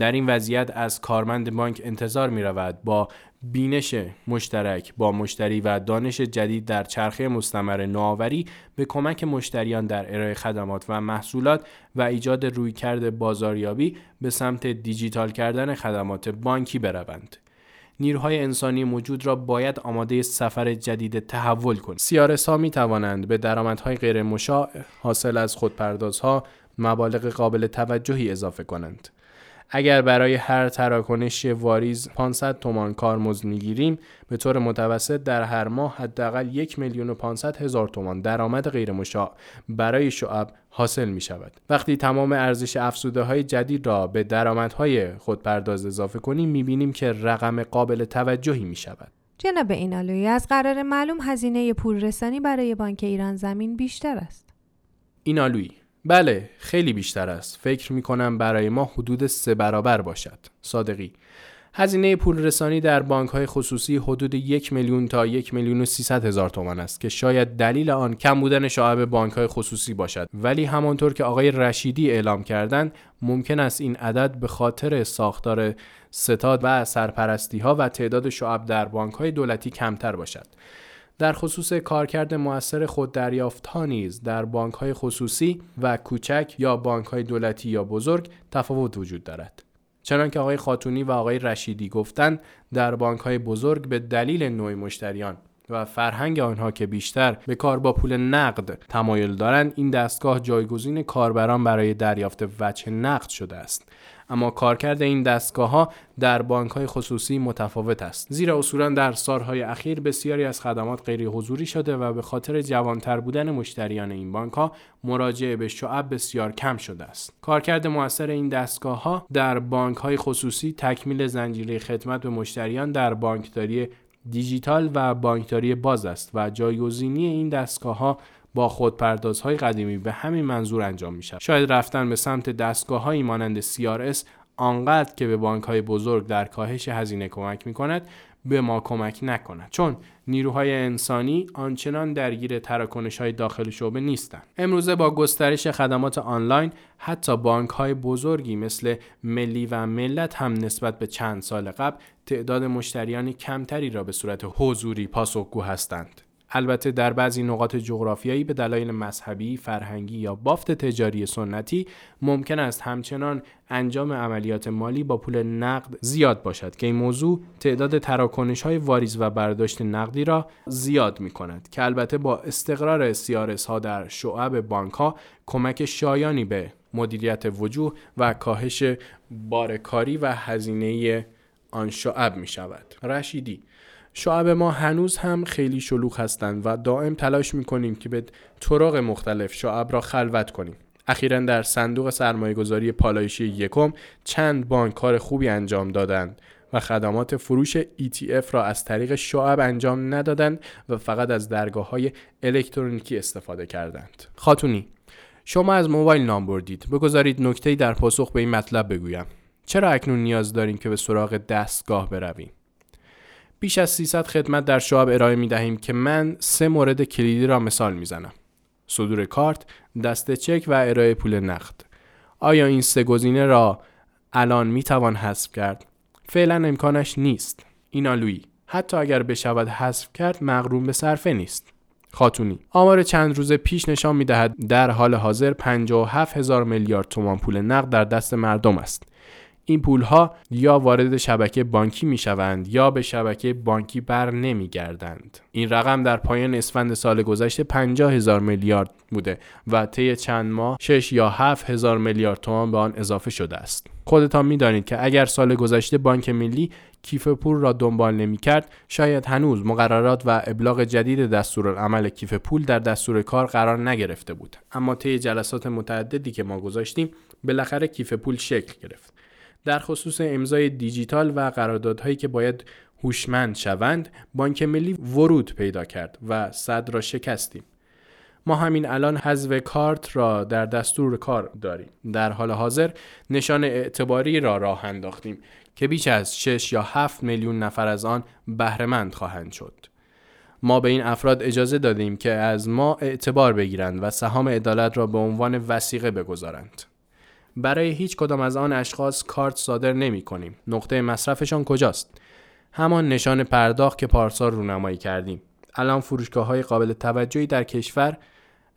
در این وضعیت از کارمند بانک انتظار می رود با بینش مشترک با مشتری و دانش جدید در چرخه مستمر نوآوری به کمک مشتریان در ارائه خدمات و محصولات و ایجاد رویکرد بازاریابی به سمت دیجیتال کردن خدمات بانکی بروند. نیروهای انسانی موجود را باید آماده سفر جدید تحول کنند. سیارس ها می توانند به درآمدهای غیر مشاع حاصل از خودپردازها مبالغ قابل توجهی اضافه کنند. اگر برای هر تراکنش واریز 500 تومان کارمزد می‌گیریم به طور متوسط در هر ماه حداقل یک میلیون و 500 هزار تومان درآمد غیر مشاع برای شعب حاصل می شود. وقتی تمام ارزش افزوده های جدید را به درآمدهای خودپرداز اضافه کنیم می بینیم که رقم قابل توجهی می شود. جناب اینالوی از قرار معلوم هزینه پول رسانی برای بانک ایران زمین بیشتر است. اینالوی بله خیلی بیشتر است. فکر می کنم برای ما حدود سه برابر باشد. صادقی. هزینه پول رسانی در بانک های خصوصی حدود یک میلیون تا یک میلیون و سیصد هزار تومان است که شاید دلیل آن کم بودن شعب بانک های خصوصی باشد. ولی همانطور که آقای رشیدی اعلام کردند ممکن است این عدد به خاطر ساختار ستاد و سرپرستی ها و تعداد شعب در بانک های دولتی کمتر باشد. در خصوص کارکرد موثر خود دریافت ها نیز در بانک های خصوصی و کوچک یا بانک های دولتی یا بزرگ تفاوت وجود دارد. چنانکه آقای خاتونی و آقای رشیدی گفتند در بانک های بزرگ به دلیل نوع مشتریان و فرهنگ آنها که بیشتر به کار با پول نقد تمایل دارند این دستگاه جایگزین کاربران برای دریافت وجه نقد شده است اما کارکرد این دستگاه ها در بانک های خصوصی متفاوت است. زیرا اصولا در سالهای اخیر بسیاری از خدمات غیر حضوری شده و به خاطر جوانتر بودن مشتریان این بانک ها مراجعه به شعب بسیار کم شده است. کارکرد موثر این دستگاه ها در بانک های خصوصی تکمیل زنجیره خدمت به مشتریان در بانکداری دیجیتال و بانکداری باز است و جایگزینی این دستگاه ها با خودپردازهای قدیمی به همین منظور انجام می شود. شاید رفتن به سمت دستگاه هایی مانند CRS آنقدر که به بانک های بزرگ در کاهش هزینه کمک می کند به ما کمک نکند. چون نیروهای انسانی آنچنان درگیر تراکنش های داخل شعبه نیستند. امروزه با گسترش خدمات آنلاین حتی بانک های بزرگی مثل ملی و ملت هم نسبت به چند سال قبل تعداد مشتریان کمتری را به صورت حضوری پاسخگو هستند. البته در بعضی نقاط جغرافیایی به دلایل مذهبی، فرهنگی یا بافت تجاری سنتی ممکن است همچنان انجام عملیات مالی با پول نقد زیاد باشد که این موضوع تعداد تراکنش های واریز و برداشت نقدی را زیاد می کند که البته با استقرار سیارس ها در شعب بانک ها کمک شایانی به مدیریت وجوه و کاهش بارکاری و هزینه آن شعب می شود. رشیدی شعب ما هنوز هم خیلی شلوغ هستند و دائم تلاش می‌کنیم که به طرق مختلف شعب را خلوت کنیم. اخیرا در صندوق سرمایه گذاری پالایشی یکم چند بانک کار خوبی انجام دادند و خدمات فروش ETF را از طریق شعب انجام ندادند و فقط از درگاه های الکترونیکی استفاده کردند. خاتونی شما از موبایل نام بردید بگذارید نکته در پاسخ به این مطلب بگویم چرا اکنون نیاز داریم که به سراغ دستگاه برویم بیش از 300 خدمت در شعب ارائه می دهیم که من سه مورد کلیدی را مثال می زنم. صدور کارت، دست چک و ارائه پول نقد. آیا این سه گزینه را الان می توان حذف کرد؟ فعلا امکانش نیست. اینالویی حتی اگر بشود حذف کرد مغروم به صرفه نیست. خاتونی آمار چند روز پیش نشان می دهد در حال حاضر 57 هزار میلیارد تومان پول نقد در دست مردم است این پول ها یا وارد شبکه بانکی می شوند یا به شبکه بانکی بر نمی گردند. این رقم در پایان اسفند سال گذشته 50 هزار میلیارد بوده و طی چند ماه 6 یا 7 هزار میلیارد تومان به آن اضافه شده است. خودتان می دانید که اگر سال گذشته بانک ملی کیف پول را دنبال نمی کرد شاید هنوز مقررات و ابلاغ جدید دستورالعمل کیف پول در دستور کار قرار نگرفته بود اما طی جلسات متعددی که ما گذاشتیم بالاخره کیف پول شکل گرفت در خصوص امضای دیجیتال و قراردادهایی که باید هوشمند شوند بانک ملی ورود پیدا کرد و صد را شکستیم. ما همین الان حذف کارت را در دستور کار داریم. در حال حاضر نشان اعتباری را راه انداختیم که بیش از 6 یا 7 میلیون نفر از آن بهرهمند خواهند شد. ما به این افراد اجازه دادیم که از ما اعتبار بگیرند و سهام عدالت را به عنوان وسیقه بگذارند. برای هیچ کدام از آن اشخاص کارت صادر نمی کنیم. نقطه مصرفشان کجاست؟ همان نشان پرداخت که پارسال رونمایی کردیم. الان فروشگاه های قابل توجهی در کشور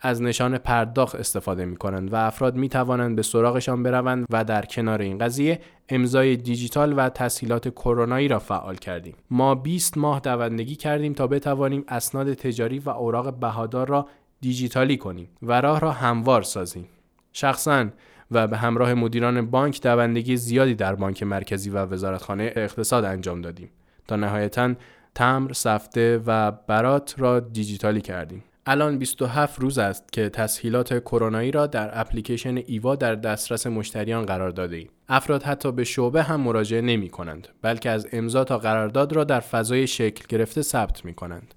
از نشان پرداخت استفاده می کنند و افراد می توانند به سراغشان بروند و در کنار این قضیه امضای دیجیتال و تسهیلات کرونایی را فعال کردیم. ما 20 ماه دوندگی کردیم تا بتوانیم اسناد تجاری و اوراق بهادار را دیجیتالی کنیم و راه را هموار سازیم. شخصا و به همراه مدیران بانک دوندگی زیادی در بانک مرکزی و وزارتخانه اقتصاد انجام دادیم تا نهایتا تمر، سفته و برات را دیجیتالی کردیم. الان 27 روز است که تسهیلات کرونایی را در اپلیکیشن ایوا در دسترس مشتریان قرار داده ایم. افراد حتی به شعبه هم مراجعه نمی کنند بلکه از امضا تا قرارداد را در فضای شکل گرفته ثبت می کنند.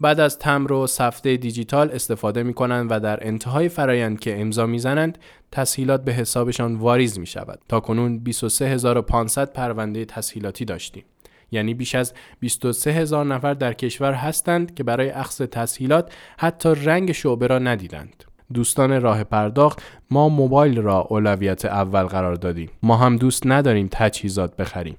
بعد از تمر و سفته دیجیتال استفاده می کنند و در انتهای فرایند که امضا می‌زنند تسهیلات به حسابشان واریز می شود. تا کنون 23500 پرونده تسهیلاتی داشتیم. یعنی بیش از 23 هزار نفر در کشور هستند که برای اخذ تسهیلات حتی رنگ شعبه را ندیدند. دوستان راه پرداخت ما موبایل را اولویت اول قرار دادیم. ما هم دوست نداریم تجهیزات بخریم.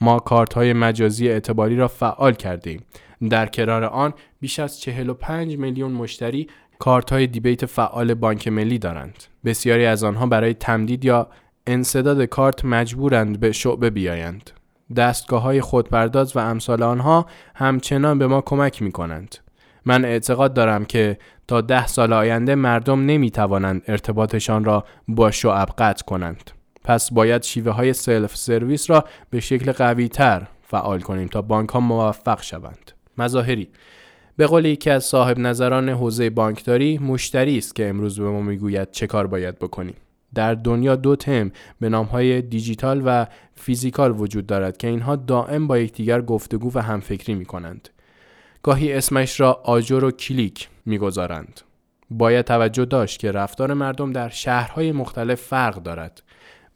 ما کارت های مجازی اعتباری را فعال کردیم. در کنار آن بیش از 45 میلیون مشتری کارت های دیبیت فعال بانک ملی دارند. بسیاری از آنها برای تمدید یا انصداد کارت مجبورند به شعبه بیایند. دستگاه های خودپرداز و امثال آنها همچنان به ما کمک می کنند. من اعتقاد دارم که تا ده سال آینده مردم نمی توانند ارتباطشان را با شعب قطع کنند. پس باید شیوه های سلف سرویس را به شکل قوی تر فعال کنیم تا بانک ها موفق شوند. مظاهری به قول یکی از صاحب نظران حوزه بانکداری مشتری است که امروز به ما می‌گوید چه کار باید بکنیم در دنیا دو تم به نامهای دیجیتال و physical وجود دارد که اینها دائم با یکدیگر گفتگو و همفکری می کنند. گاهی اسمش را آجر و کلیک می‌گذارند. باید توجه داشت که رفتار مردم در شهرهای مختلف فرق دارد.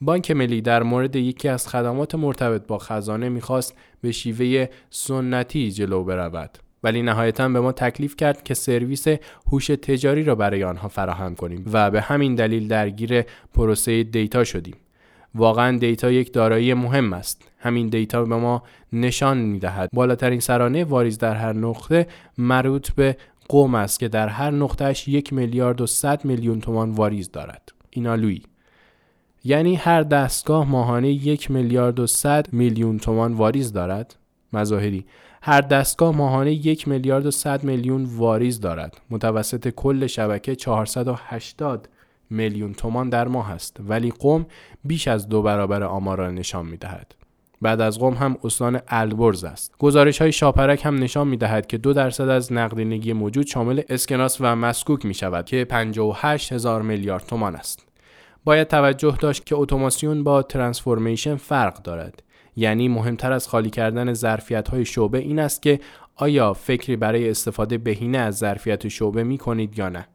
بانک ملی در مورد یکی از خدمات مرتبط با خزانه می‌خواست به شیوه سنتی جلو برود. ولی نهایتا به ما تکلیف کرد که سرویس هوش تجاری را برای آنها فراهم کنیم و به همین دلیل درگیر پروسه data شدیم. واقعا data یک دارایی مهم است. همین data به ما نشان می دهد. بالاترین سرانه واریز در هر نقطه مربوط به قوم است که در هر نقطهش یک میلیارد و صد میلیون تومان واریز دارد. اینالوی یعنی هر دستگاه ماهانه یک میلیارد و صد میلیون تومان واریز دارد مظاهری هر دستگاه ماهانه یک میلیارد و صد میلیون واریز دارد متوسط کل شبکه 480 میلیون تومان در ماه است ولی قوم بیش از دو برابر آمار را نشان می دهد. بعد از قوم هم استان البرز است. گزارش های شاپرک هم نشان می دهد که دو درصد از نقدینگی موجود شامل اسکناس و مسکوک می شود که 58 هزار میلیارد تومان است. باید توجه داشت که اتوماسیون با ترانسفورمیشن فرق دارد. یعنی مهمتر از خالی کردن ظرفیت های شعبه این است که آیا فکری برای استفاده بهینه از ظرفیت شعبه می کنید یا نه؟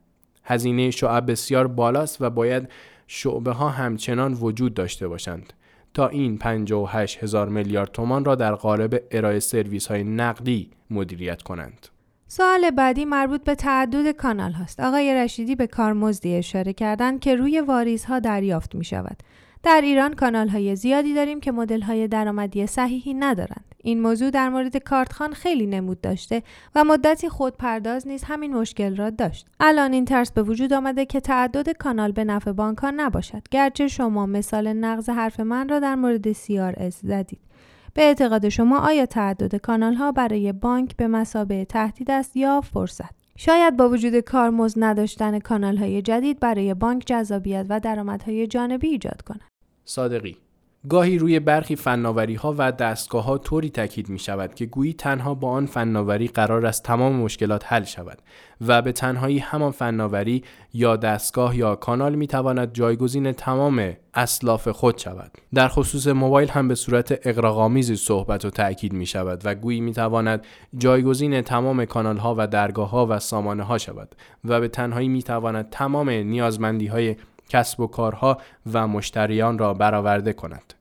هزینه شعب بسیار بالاست و باید شعبه ها همچنان وجود داشته باشند تا این 58 هزار میلیارد تومان را در قالب ارائه سرویس های نقدی مدیریت کنند. سوال بعدی مربوط به تعدد کانال هاست. آقای رشیدی به کارمزدی اشاره کردند که روی واریزها دریافت می شود. در ایران کانال های زیادی داریم که مدل های درآمدی صحیحی ندارند. این موضوع در مورد کارتخان خیلی نمود داشته و مدتی خودپرداز نیز همین مشکل را داشت. الان این ترس به وجود آمده که تعدد کانال به نفع بانک ها نباشد. گرچه شما مثال نقض حرف من را در مورد CRS زدید. به اعتقاد شما آیا تعدد کانال ها برای بانک به مسابه تهدید است یا فرصت؟ شاید با وجود کارمزد نداشتن کانال های جدید برای بانک جذابیت و درآمدهای جانبی ایجاد کند. صادقی گاهی روی برخی فناوری ها و دستگاه ها طوری تاکید می شود که گویی تنها با آن فناوری قرار است تمام مشکلات حل شود و به تنهایی همان فناوری یا دستگاه یا کانال می تواند جایگزین تمام اسلاف خود شود. در خصوص موبایل هم به صورت اقراق‌آمیزی صحبت و تاکید می شود و گویی می تواند جایگزین تمام کانال ها و درگاه ها و سامانه ها شود و به تنهایی می تواند تمام نیازمندی های کسب و کارها و مشتریان را برآورده کند.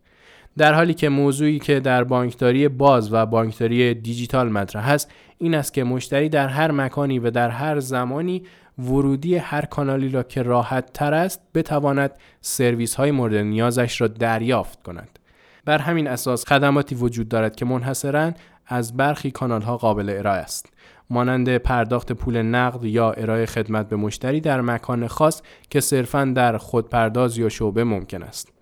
در حالی که موضوعی که در بانکداری باز و بانکداری دیجیتال مطرح است این است که مشتری در هر مکانی و در هر زمانی ورودی هر کانالی را که راحت تر است بتواند سرویس های مورد نیازش را دریافت کند. بر همین اساس خدماتی وجود دارد که منحصرا از برخی کانال ها قابل ارائه است. مانند پرداخت پول نقد یا ارائه خدمت به مشتری در مکان خاص که صرفا در خودپرداز یا شعبه ممکن است.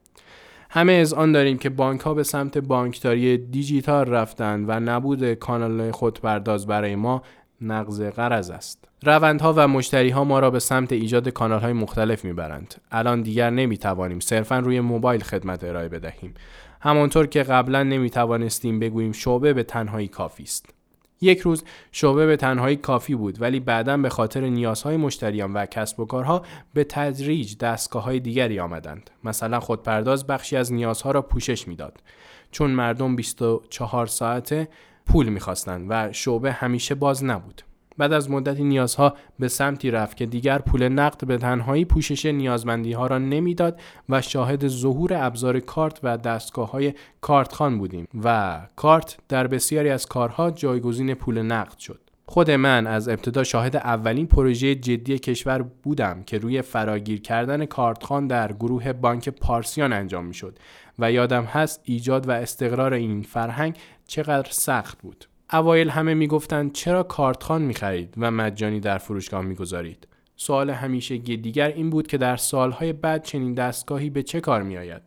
همه از آن داریم که بانک ها به سمت بانکداری دیجیتال رفتند و نبود کانال خودپرداز برای ما نقض قرض است. روندها و مشتری ها ما را به سمت ایجاد کانال های مختلف می‌برند. الان دیگر نمی توانیم صرفا روی موبایل خدمت ارائه بدهیم. همانطور که قبلا نمی توانستیم بگوییم شعبه به تنهایی کافی است. یک روز شعبه به تنهایی کافی بود ولی بعدا به خاطر نیازهای مشتریان و کسب و کارها به تدریج دستگاه های دیگری آمدند. مثلا خودپرداز بخشی از نیازها را پوشش می‌داد. چون مردم 24 ساعته پول می‌خواستند و شعبه همیشه باز نبود. بعد از مدتی نیازها به سمتی رفت که دیگر پول نقد به تنهایی پوشش نیازمندی ها را نمی‌داد و شاهد ظهور ابزار کارت و دستگاه های کارتخان بودیم و کارت در بسیاری از کارها جایگزین پول نقد شد. خود من از ابتدا شاهد اولین پروژه جدی کشور بودم که روی فراگیر کردن کارتخان در گروه بانک پارسیان انجام می شد و یادم هست ایجاد و استقرار این فرهنگ چقدر سخت بود. اوایل همه می‌گفتند چرا کارتخان می‌خرید و مجانی در فروشگاه می‌گذارید؟ سوال همیشه دیگر این بود که در سالهای بعد چنین دستگاهی به چه کار میآید؟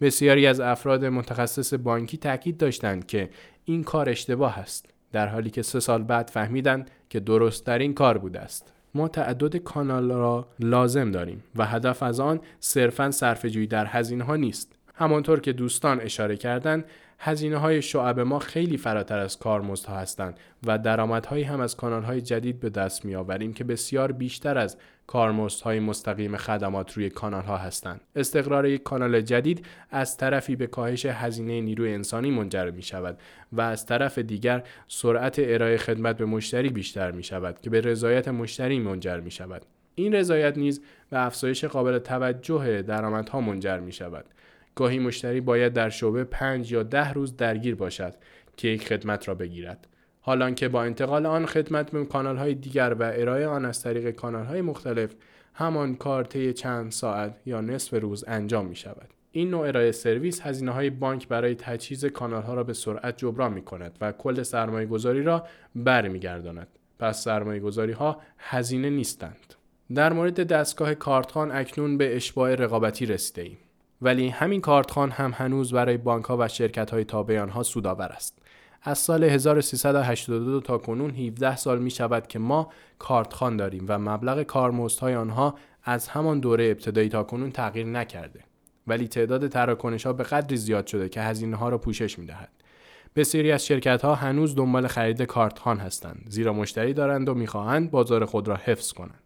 بسیاری از افراد متخصص بانکی تاکید داشتند که این کار اشتباه است در حالی که سه سال بعد فهمیدند که درست در این کار بوده است. ما تعدد کانال را لازم داریم و هدف از آن صرفا صرفه‌جویی در هزینه ها نیست. همانطور که دوستان اشاره کردند هزینه های شعب ما خیلی فراتر از کارمزدها هستند و درآمدهایی هم از کانال های جدید به دست می آوریم که بسیار بیشتر از کارمزدهای مستقیم خدمات روی کانال ها هستند. استقرار یک کانال جدید از طرفی به کاهش هزینه نیروی انسانی منجر می شود و از طرف دیگر سرعت ارائه خدمت به مشتری بیشتر می شود که به رضایت مشتری منجر می شود. این رضایت نیز به افزایش قابل توجه درآمدها منجر می شود. گاهی مشتری باید در شعبه پنج یا ده روز درگیر باشد که یک خدمت را بگیرد. حالان که با انتقال آن خدمت به کانال های دیگر و ارائه آن از طریق کانال های مختلف همان کار طی چند ساعت یا نصف روز انجام می شود. این نوع ارائه سرویس هزینه های بانک برای تجهیز کانال ها را به سرعت جبران می کند و کل سرمایه گذاری را برمیگرداند. پس سرمایه گذاری ها هزینه نیستند. در مورد دستگاه کارتخان اکنون به اشباع رقابتی رسیده ایم. ولی همین کارتخان هم هنوز برای بانک ها و شرکت های تابع آنها سودآور است. از سال 1382 تا کنون 17 سال می شود که ما کارتخان داریم و مبلغ کارمزدهای آنها از همان دوره ابتدایی تا کنون تغییر نکرده. ولی تعداد تراکنش ها به قدری زیاد شده که هزینه ها را پوشش می دهد. بسیاری از شرکت ها هنوز دنبال خرید کارتخان هستند زیرا مشتری دارند و می‌خواهند بازار خود را حفظ کنند.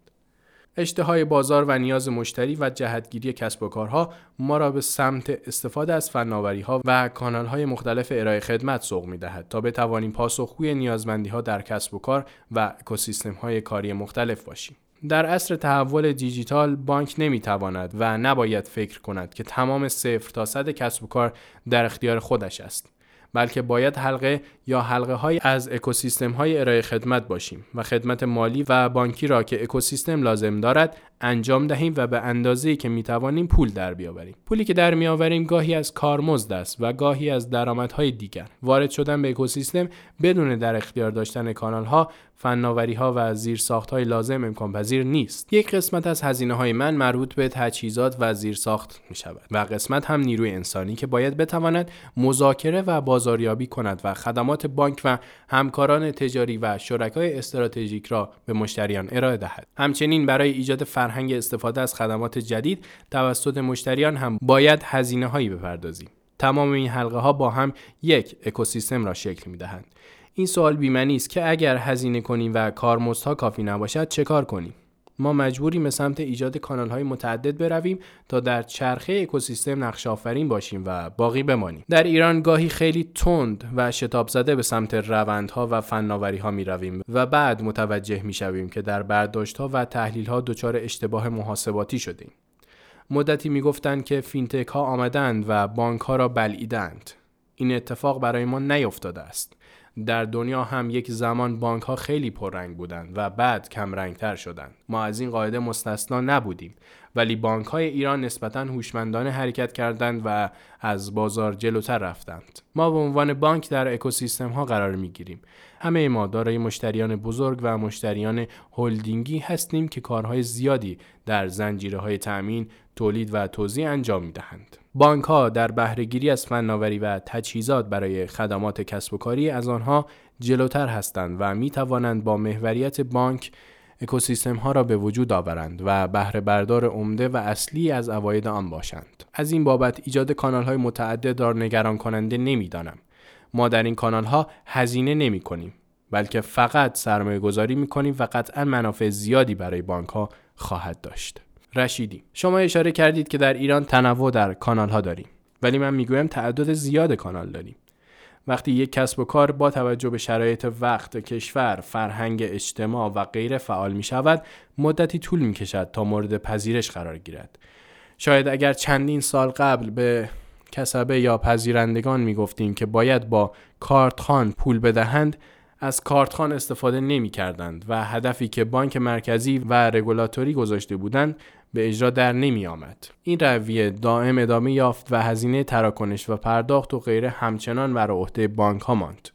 اشتهای بازار و نیاز مشتری و جهتگیری کسب و کارها ما را به سمت استفاده از فناوری ها و کانال های مختلف ارائه خدمت سوق می دهد تا بتوانیم پاسخگوی نیازمندی ها در کسب و کار و اکوسیستم های کاری مختلف باشیم. در عصر تحول دیجیتال بانک نمی تواند و نباید فکر کند که تمام صفر تا صد کسب و کار در اختیار خودش است. بلکه باید حلقه یا حلقه های از اکوسیستم های ارائه خدمت باشیم و خدمت مالی و بانکی را که اکوسیستم لازم دارد انجام دهیم و به اندازه‌ای که می‌توانیم پول در بیاوریم. پولی که در میآوریم گاهی از کارمزد است و گاهی از درآمدهای دیگر. وارد شدن به اکوسیستم بدون در اختیار داشتن کانالها فناوری ها و زیرساخت های لازم امکان پذیر نیست. یک قسمت از هزینه های من مربوط به تجهیزات و زیرساخت می شود و قسمت هم نیروی انسانی که باید بتواند مذاکره و بازاریابی کند و خدمات بانک و همکاران تجاری و شرکای استراتژیک را به مشتریان ارائه دهد. همچنین برای ایجاد فرهنگ استفاده از خدمات جدید توسط مشتریان هم باید هزینه هایی بپردازیم. تمام این حلقه ها با هم یک اکوسیستم را شکل می دهند این سوال بیمنی است که اگر هزینه کنیم و کارمزدها کافی نباشد چه کار کنیم؟ ما مجبوریم به سمت ایجاد کانال های متعدد برویم تا در چرخه اکوسیستم نقش آفرین باشیم و باقی بمانیم. در ایران گاهی خیلی تند و شتاب زده به سمت روندها و فناوری ها می رویم و بعد متوجه می شویم که در برداشت ها و تحلیل ها دچار اشتباه محاسباتی شدیم. مدتی می گفتند که فینتک ها آمدند و بانک ها را بلعیدند. این اتفاق برای ما نیفتاده است. در دنیا هم یک زمان بانک ها خیلی پررنگ بودند و بعد کم رنگتر شدند. ما از این قاعده مستثنا نبودیم ولی بانک های ایران نسبتا هوشمندانه حرکت کردند و از بازار جلوتر رفتند. ما به عنوان بانک در اکوسیستم ها قرار می گیریم. همه ما دارای مشتریان بزرگ و مشتریان هلدینگی هستیم که کارهای زیادی در زنجیره های تأمین، تولید و توزیع انجام می دهند. بانک ها در بهرهگیری از فناوری و تجهیزات برای خدمات کسب و کاری از آنها جلوتر هستند و می توانند با محوریت بانک اکوسیستم ها را به وجود آورند و بهره بردار عمده و اصلی از اواید آن باشند. از این بابت ایجاد کانال های متعدد دار نگران کننده نمی‌دانم. ما در این کانال ها هزینه نمی کنیم بلکه فقط سرمایه گذاری می کنیم و قطعا منافع زیادی برای بانک ها خواهد داشت. رشیدی. شما اشاره کردید که در ایران تنوع در کانال ها داریم. ولی من می‌گویم تعدد زیاد کانال داریم. وقتی یک کسب و کار با توجه به شرایط وقت کشور، فرهنگ اجتماع و غیره فعال می شود مدتی طول می کشد تا مورد پذیرش قرار گیرد. شاید اگر چندین سال قبل به کسبه یا پذیرندگان می گفتیم که باید با کارتخوان پول بدهند از کارتخوان استفاده نمی کردند و هدفی که بانک مرکزی و رگولاتوری گذاشته بودند به اجرا در نمی آمد. این رویه دائم ادامه یافت و هزینه تراکنش و پرداخت و غیره همچنان بر عهده بانک ها ماند.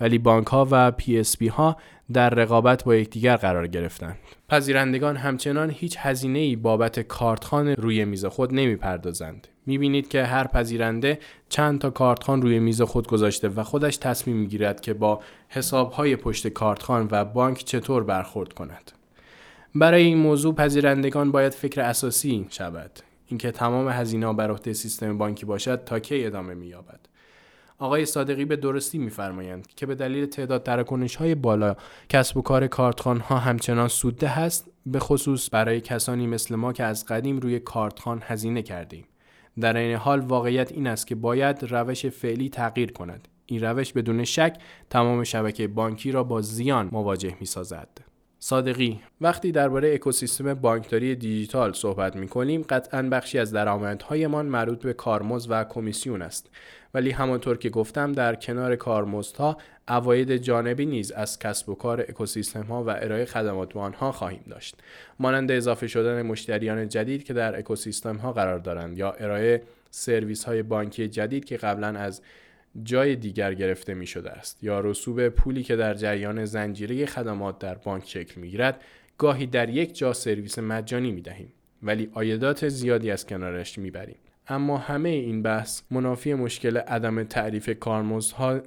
ولی بانک ها و PSP ها در رقابت با یکدیگر قرار گرفتند. پذیرندگان همچنان هیچ هزینه ای بابت کارتخوان روی میز خود نمی پردازند. می بینید که هر پذیرنده چند تا کارتخان روی میز خود گذاشته و خودش تصمیم می گیرد که با حساب های پشت کارتخان و بانک چطور برخورد کند. برای این موضوع پذیرندگان باید فکر اساسی شود. اینکه تمام هزینه بر عهده سیستم بانکی باشد تا کی ادامه می‌یابد. آقای صادقی به درستی میفرمایند که به دلیل تعداد تراکنش های بالا کسب و کار کارتخان ها همچنان سوده هست به خصوص برای کسانی مثل ما که از قدیم روی کارتخان هزینه کردیم. در این حال واقعیت این است که باید روش فعلی تغییر کند. این روش بدون شک تمام شبکه بانکی را با زیان مواجه می سازد. صادقی. وقتی درباره اکوسیستم بانکداری دیجیتال صحبت می کنیم قطعا بخشی از درآمدهایمان مربوط به کارمز و کمیسیون است. ولی همانطور که گفتم در کنار کارمزدها اواید جانبی نیز از کسب و کار اکوسیستم ها و ارائه خدمات به آنها خواهیم داشت. مانند اضافه شدن مشتریان جدید که در اکوسیستم ها قرار دارند یا ارائه سرویس های بانکی جدید که قبلا از جای دیگر گرفته می شده است یا رسوب پولی که در جریان زنجیره خدمات در بانک شکل می گیرد گاهی در یک جا سرویس مجانی می دهیم ولی آیدات زیادی از کنارش می بریم. اما همه این بحث منافی مشکل عدم تعریف کارمزدها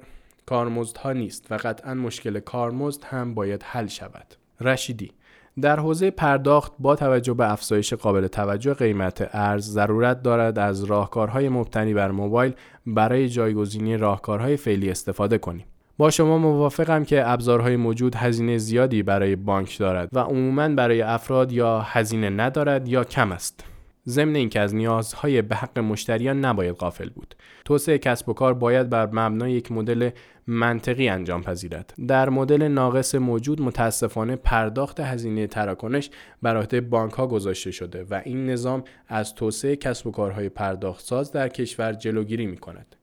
کارمزدها نیست و قطعا مشکل کارمزد هم باید حل شود. رشیدی در حوزه پرداخت با توجه به افزایش قابل توجه قیمت ارز ضرورت دارد از راهکارهای مبتنی بر موبایل برای جایگزینی راهکارهای فعلی استفاده کنیم. با شما موافقم که ابزارهای موجود هزینه زیادی برای بانک دارد و عموما برای افراد یا هزینه ندارد یا کم است. ضمن اینکه از نیازهای به حق مشتریان نباید غافل بود. توسعه کسب و کار باید بر مبنای یک مدل منطقی انجام پذیرد. در مدل ناقص موجود متاسفانه پرداخت هزینه تراکنش بر عهده بانک ها گذاشته شده و این نظام از توسعه کسب و کارهای پرداخت ساز در کشور جلوگیری می کند.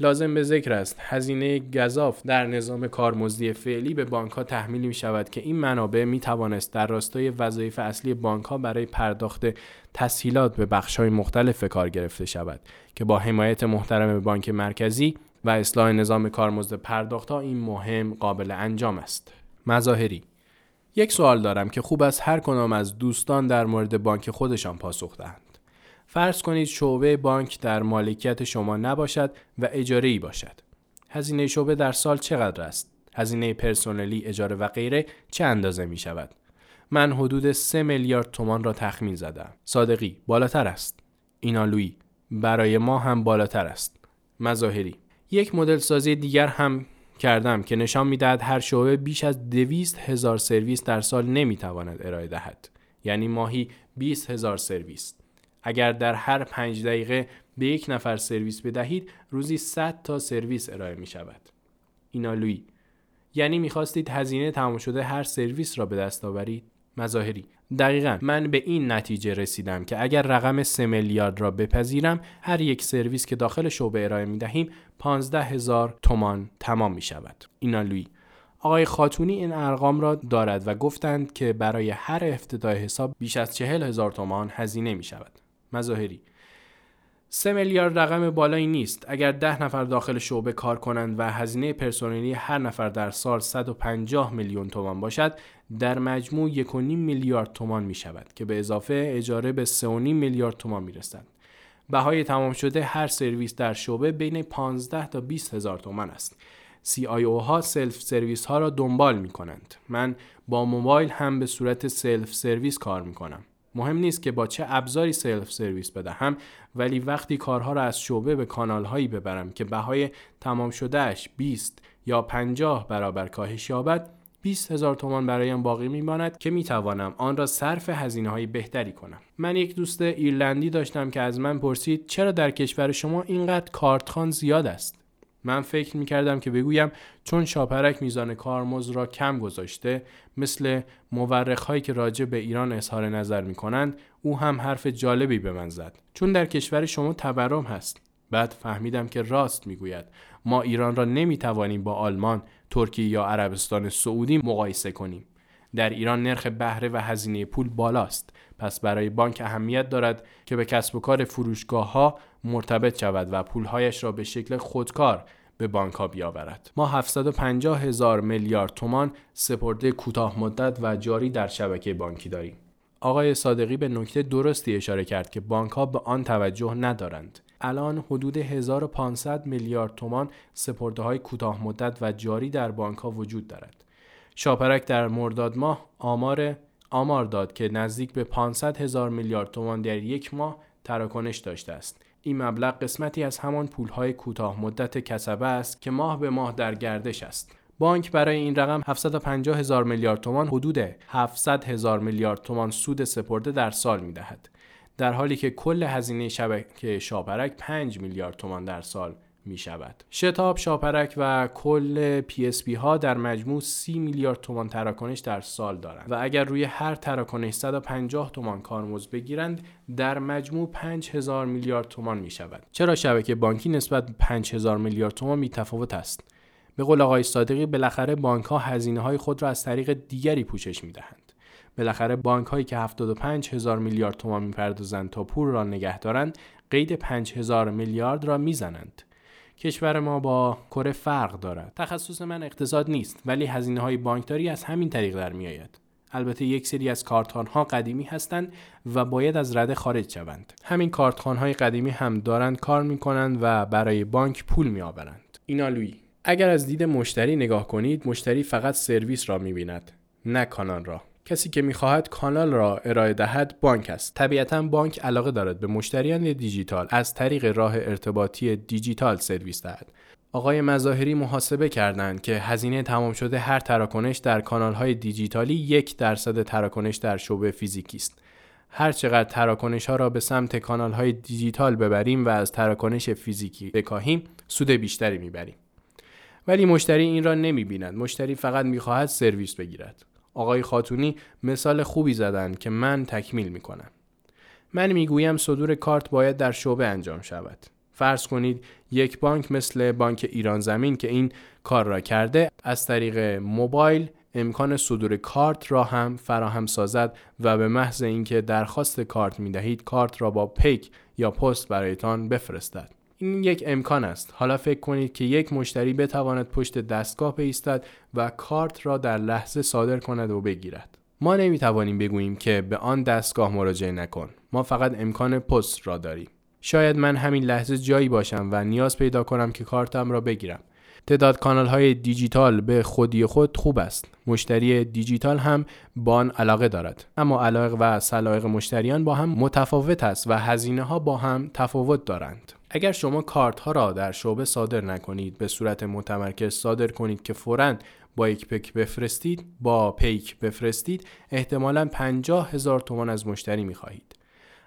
لازم به ذکر است هزینه گذاف در نظام کارمزدی فعلی به بانک ها تحمیل می شود که این منابع می توانست در راستای وظایف اصلی بانک ها برای پرداخت تسهیلات به بخش های مختلف کار گرفته شود که با حمایت محترم بانک مرکزی و اصلاح نظام کارمزد پرداخت ها این مهم قابل انجام است. مظاهری یک سوال دارم که خوب است هر کنام از دوستان در مورد بانک خودشان پاسخ دهند. فرض کنید شعبه بانک در مالکیت شما نباشد و اجاره ای باشد. هزینه شعبه در سال چقدر است؟ هزینه پرسنلی، اجاره و غیره چه اندازه می شود؟ من حدود 3 میلیارد تومان را تخمین زدم. صادقی بالاتر است. اینالوی برای ما هم بالاتر است. مظاهری یک مدل سازی دیگر هم کردم که نشان می‌دهد هر شعبه بیش از دویست هزار سرویس در سال نمی‌تواند ارائه دهد. یعنی ماهی 20 هزار سرویس. اگر در هر پنج دقیقه به یک نفر سرویس بدهید روزی 100 تا سرویس ارائه می شود. اینالوی یعنی می‌خواستید هزینه تمام شده هر سرویس را به دست آورید؟ مظاهری دقیقا من به این نتیجه رسیدم که اگر رقم 3 میلیارد را بپذیرم هر یک سرویس که داخل شعبه ارائه می دهیم 15 هزار تومان تمام می شود. اینالوی آقای خاتونی این ارقام را دارد و گفتند که برای هر افتتاح حساب بیش از چهل هزار تومان هزینه می شود. مظاهری سه میلیارد رقم بالایی نیست اگر ده نفر داخل شعبه کار کنند و هزینه پرسنلی هر نفر در سال 150 میلیون تومان باشد در مجموع 1.5 میلیارد تومان می شود که به اضافه اجاره به 3.5 میلیارد تومان می رسد. بهای تمام شده هر سرویس در شعبه بین 15 تا 20 هزار تومان است. CIO ها سلف سرویس ها را دنبال می کنند. من با موبایل هم به صورت سلف سرویس کار می کنم. مهم نیست که با چه ابزاری سلف سرویس بدهم ولی وقتی کارها را از شعبه به کانال هایی ببرم که بهای تمام شدهش 20 یا 50 برابر کاهش یابد 20 هزار تومان برایم باقی میماند که می‌توانم آن را صرف هزینه های بهتری کنم. من یک دوست ایرلندی داشتم که از من پرسید چرا در کشور شما اینقدر کارتخان زیاد است؟ من فکر می کردم که بگویم چون شاپرک میزان کارمز را کم گذاشته مثل مورخ هایی که راجع به ایران اظهار نظر می کنند او هم حرف جالبی به من زد. چون در کشور شما تورم هست. بعد فهمیدم که راست می‌گوید. ما ایران را نمی توانیم با آلمان، ترکیه یا عربستان سعودی مقایسه کنیم. در ایران نرخ بهره و هزینه پول بالاست. پس برای بانک اهمیت دارد که به کسب و کار فروشگاه ها مرتبط شود و پولهایش را به شکل خودکار به بانک ها بیاورد. ما 750 هزار میلیارد تومان سپرده کوتاه مدت و جاری در شبکه بانکی داریم. آقای صادقی به نکته درستی اشاره کرد که بانک ها به آن توجه ندارند. الان حدود 1500 میلیارد تومان سپرده های کوتاه مدت و جاری در بانک ها وجود دارد. شاپرک در مرداد ماه آمار آمار داد که نزدیک به 500 هزار میلیارد تومان در یک ماه تراکنش داشته است. این مبلغ قسمتی از همان پولهای کوتاه مدت کسبه است که ماه به ماه در گردش است. بانک برای این رقم 750 هزار میلیارد تومان حدود 700 هزار میلیارد تومان سود سپرده در سال می دهد. در حالی که کل هزینه شبکه شاپرک 5 میلیارد تومان در سال می شود. شتاب شاپرک و کل پی ها در مجموع 30 میلیارد تومان تراکنش در سال دارند و اگر روی هر تراکنش 150 تومان کارمزد بگیرند در مجموع 5000 میلیارد تومان می شود. چرا شبکه بانکی نسبت به 5000 میلیارد تومان می تفاوت است؟ به قول آقای صادقی بالاخره بانک ها هزینه های خود را از طریق دیگری پوشش می دهند. بالاخره بانک هایی که 75 هزار میلیارد تومان می‌پردازند تا پول را نگه دارند قید 5 هزار میلیارد را می‌زنند. کشور ما با کره فرق دارد. تخصص من اقتصاد نیست ولی هزینه های بانکداری از همین طریق در می آید. البته یک سری از کارتخان ها قدیمی هستند و باید از رده خارج شوند. همین کارتخان های قدیمی هم دارند کار می کنند و برای بانک پول می آورند. اینالوی اگر از دید مشتری نگاه کنید مشتری فقط سرویس را می بیند نه کانال را کسی که می‌خواهد کانال را ارائه دهد بانک است. طبیعتا بانک علاقه دارد به مشتریان دیجیتال از طریق راه ارتباطی دیجیتال سرویس دهد. آقای مظاهری محاسبه کردند که هزینه تمام شده هر تراکنش در کانال های دیجیتالی یک درصد تراکنش در شعبه فیزیکی است. هر چقدر تراکنش ها را به سمت کانال های دیجیتال ببریم و از تراکنش فیزیکی بکاهیم سود بیشتری می‌بریم. ولی مشتری این را نمی بیند مشتری فقط می‌خواهد سرویس بگیرد. آقای خاتونی مثال خوبی زدن که من تکمیل می کنم. من می‌گویم صدور کارت باید در شعبه انجام شود. فرض کنید یک بانک مثل بانک ایران زمین که این کار را کرده از طریق موبایل امکان صدور کارت را هم فراهم سازد و به محض اینکه درخواست کارت می دهید کارت را با پیک یا پست برایتان بفرستد. این یک امکان است حالا فکر کنید که یک مشتری بتواند پشت دستگاه بایستد و کارت را در لحظه صادر کند و بگیرد ما نمی توانیم بگوییم که به آن دستگاه مراجعه نکن ما فقط امکان پست را داریم شاید من همین لحظه جایی باشم و نیاز پیدا کنم که کارتم را بگیرم تعداد کانال های دیجیتال به خودی خود خوب است. مشتری دیجیتال هم با آن علاقه دارد. اما علاقه و سلایق مشتریان با هم متفاوت است و هزینه ها با هم تفاوت دارند. اگر شما کارت ها را در شعبه صادر نکنید به صورت متمرکز صادر کنید که فوراً با یک پیک بفرستید با پیک بفرستید احتمالا 50 هزار تومان از مشتری می خواهید.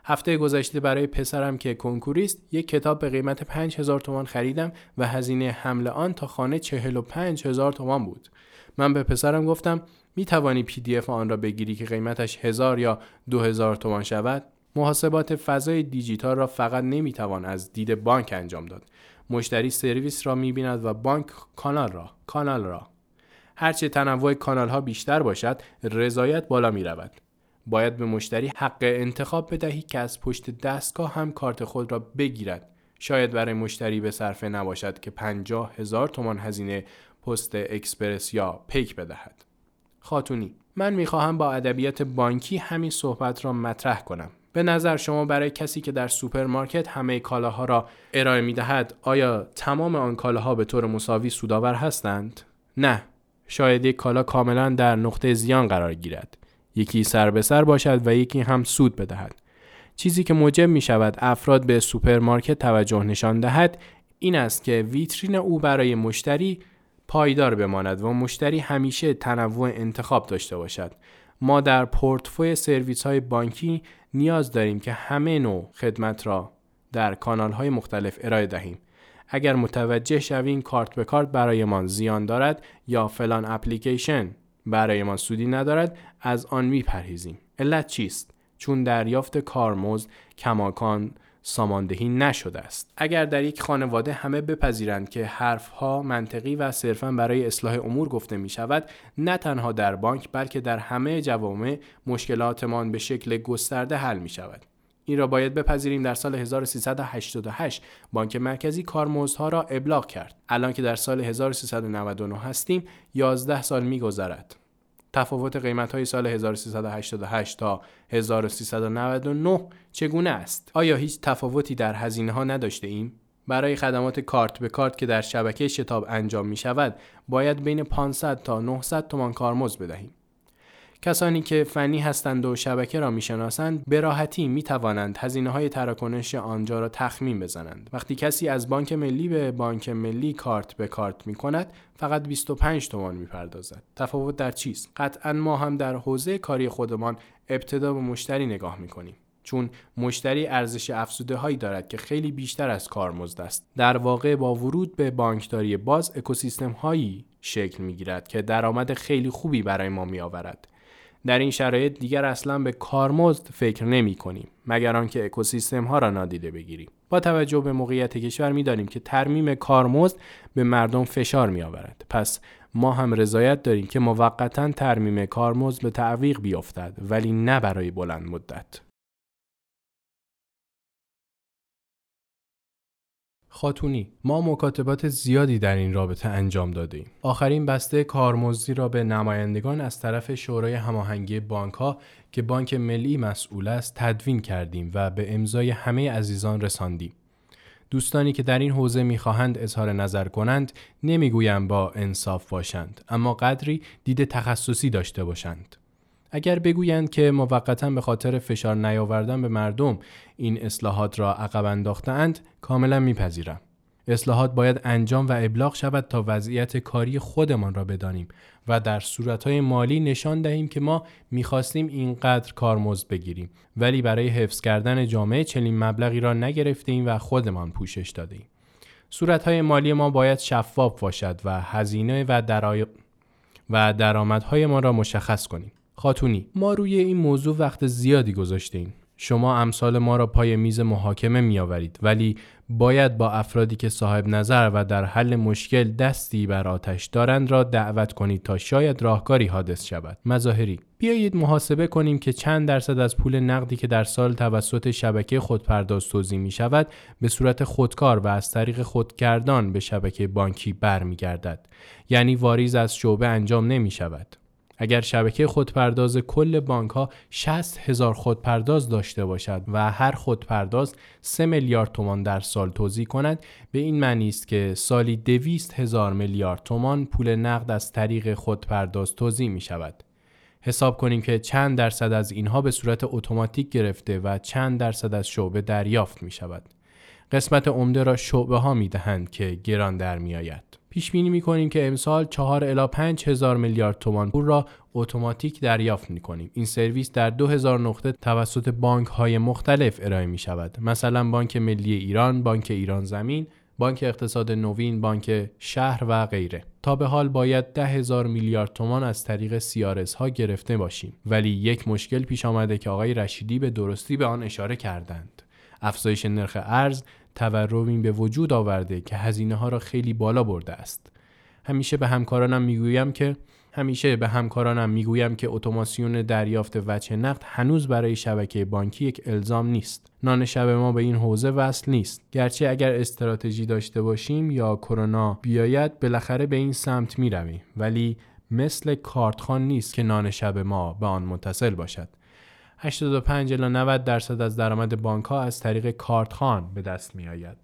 هفته گذشته برای پسرم که کنکوریست یک کتاب به قیمت 5000 تومان خریدم و هزینه حمل آن تا خانه 45 هزار تومان بود. من به پسرم گفتم می توانی PDF آن را بگیری که قیمتش هزار یا 2000 تومان شود؟ محاسبات فضای دیجیتال را فقط نمی توان از دید بانک انجام داد. مشتری سرویس را می بیند و بانک کانال را کانال را هرچه تنوع کانال ها بیشتر باشد رضایت بالا می رود. باید به مشتری حق انتخاب بدهی که از پشت دستگاه هم کارت خود را بگیرد شاید برای مشتری به صرفه نباشد که پنجاه هزار تومان هزینه پست اکسپرس یا پیک بدهد خاتونی من می‌خواهم با ادبیات بانکی همین صحبت را مطرح کنم به نظر شما برای کسی که در سوپرمارکت همه کالاها را ارائه می دهد آیا تمام آن کالاها به طور مساوی سودآور هستند؟ نه. شاید یک کالا کاملا در نقطه زیان قرار گیرد. یکی سر به سر باشد و یکی هم سود بدهد. چیزی که موجب می شود افراد به سوپرمارکت توجه نشان دهد این است که ویترین او برای مشتری پایدار بماند و مشتری همیشه تنوع انتخاب داشته باشد. ما در پورتفوی سرویس های بانکی نیاز داریم که همه نوع خدمت را در کانال های مختلف ارائه دهیم. اگر متوجه شویم کارت به کارت برایمان زیان دارد یا فلان اپلیکیشن برایمان سودی ندارد از آن میپرهیزیم. علت چیست؟ چون دریافت کارمزد کماکان ساماندهی نشده است. اگر در یک خانواده همه بپذیرند که حرفها منطقی و صرفا برای اصلاح امور گفته می شود نه تنها در بانک بلکه در همه جوامع مشکلاتمان به شکل گسترده حل می شود این را باید بپذیریم در سال 1388 بانک مرکزی کارمزدها را ابلاغ کرد. الان که در سال 1399 هستیم 11 سال میگذرد. تفاوت قیمت های سال 1388 تا 1399 چگونه است؟ آیا هیچ تفاوتی در هزینه ها نداشته ایم؟ برای خدمات کارت به کارت که در شبکه شتاب انجام می شود باید بین 500 تا 900 تومان کارمزد بدهیم. کسانی که فنی هستند و شبکه را می‌شناسند به راحتی می توانند هزینه های تراکنش آنجا را تخمین بزنند. وقتی کسی از بانک ملی به بانک ملی کارت به کارت می کند فقط 25 تومان می پردازد. تفاوت در چیست؟ قطعا ما هم در حوزه کاری خودمان ابتدا به مشتری نگاه می کنیم. چون مشتری ارزش افزوده هایی دارد که خیلی بیشتر از کارمزد است در واقع با ورود به بانکداری باز اکوسیستم هایی شکل می گیرد که درآمد خیلی خوبی برای ما می آورد در این شرایط دیگر اصلا به کارمزد فکر نمی کنیم مگر آنکه اکوسیستم ها را نادیده بگیریم. با توجه به موقعیت کشور می دانیم که ترمیم کارمزد به مردم فشار می آورد. پس ما هم رضایت داریم که موقتا ترمیم کارمزد به تعویق بیفتد ولی نه برای بلند مدت. خاتونی ما مکاتبات زیادی در این رابطه انجام دادیم. آخرین بسته کارمزدی را به نمایندگان از طرف شورای هماهنگی بانک ها که بانک ملی مسئول است تدوین کردیم و به امضای همه عزیزان رساندیم. دوستانی که در این حوزه می‌خواهند اظهار نظر کنند نمی‌گویم با انصاف باشند اما قدری دید تخصصی داشته باشند. اگر بگویند که موقتا به خاطر فشار نیاوردن به مردم این اصلاحات را عقب انداختند کاملا میپذیرم. اصلاحات باید انجام و ابلاغ شود تا وضعیت کاری خودمان را بدانیم و در صورتهای مالی نشان دهیم که ما می‌خواستیم اینقدر کارمزد بگیریم. ولی برای حفظ کردن جامعه چنین مبلغی را نگرفتیم و خودمان پوشش دادیم صورتهای مالی ما باید شفاف باشد و هزینه و درای... و درآمدهای ما را مشخص کنیم. خاتونی. ما روی این موضوع وقت زیادی گذاشتیم شما امثال ما را پای میز محاکمه می آورید ولی باید با افرادی که صاحب نظر و در حل مشکل دستی بر آتش دارند را دعوت کنید تا شاید راهکاری حادث شود. مظاهری. بیایید محاسبه کنیم که چند درصد از پول نقدی که در سال توسط شبکه خودپرداز توضیح می شود به صورت خودکار و از طریق خودکردان به شبکه بانکی برمیگردد. یعنی واریز از شعبه انجام نمی شود اگر شبکه خودپرداز کل بانک ها 60 هزار خودپرداز داشته باشد و هر خودپرداز 3 میلیارد تومان در سال توضیح کند به این معنی است که سالی 200 هزار میلیارد تومان پول نقد از طریق خودپرداز توضیح می شود. حساب کنیم که چند درصد از اینها به صورت اتوماتیک گرفته و چند درصد از شعبه دریافت می شود. قسمت عمده را شعبه ها می دهند که گران در می آید. پیش بینی می کنیم که امسال 4 الی 5 هزار میلیارد تومان پول را اتوماتیک دریافت می کنیم. این سرویس در 2000 نقطه توسط بانک های مختلف ارائه می شود. مثلا بانک ملی ایران، بانک ایران زمین، بانک اقتصاد نوین، بانک شهر و غیره. تا به حال باید ده هزار میلیارد تومان از طریق سیارس ها گرفته باشیم. ولی یک مشکل پیش آمده که آقای رشیدی به درستی به آن اشاره کردند. افزایش نرخ ارز تورمی به وجود آورده که هزینه ها را خیلی بالا برده است. همیشه به همکارانم می‌گویم که همیشه به همکارانم می‌گویم که اتوماسیون دریافت وجه نقد هنوز برای شبکه بانکی یک الزام نیست. نان شب ما به این حوزه وصل نیست. گرچه اگر استراتژی داشته باشیم یا کرونا بیاید بالاخره به این سمت می رویم. ولی مثل کارتخان نیست که نان شب ما به آن متصل باشد. 85 الی 90 درصد از درآمد بانک ها از طریق کارتخان به دست می آید.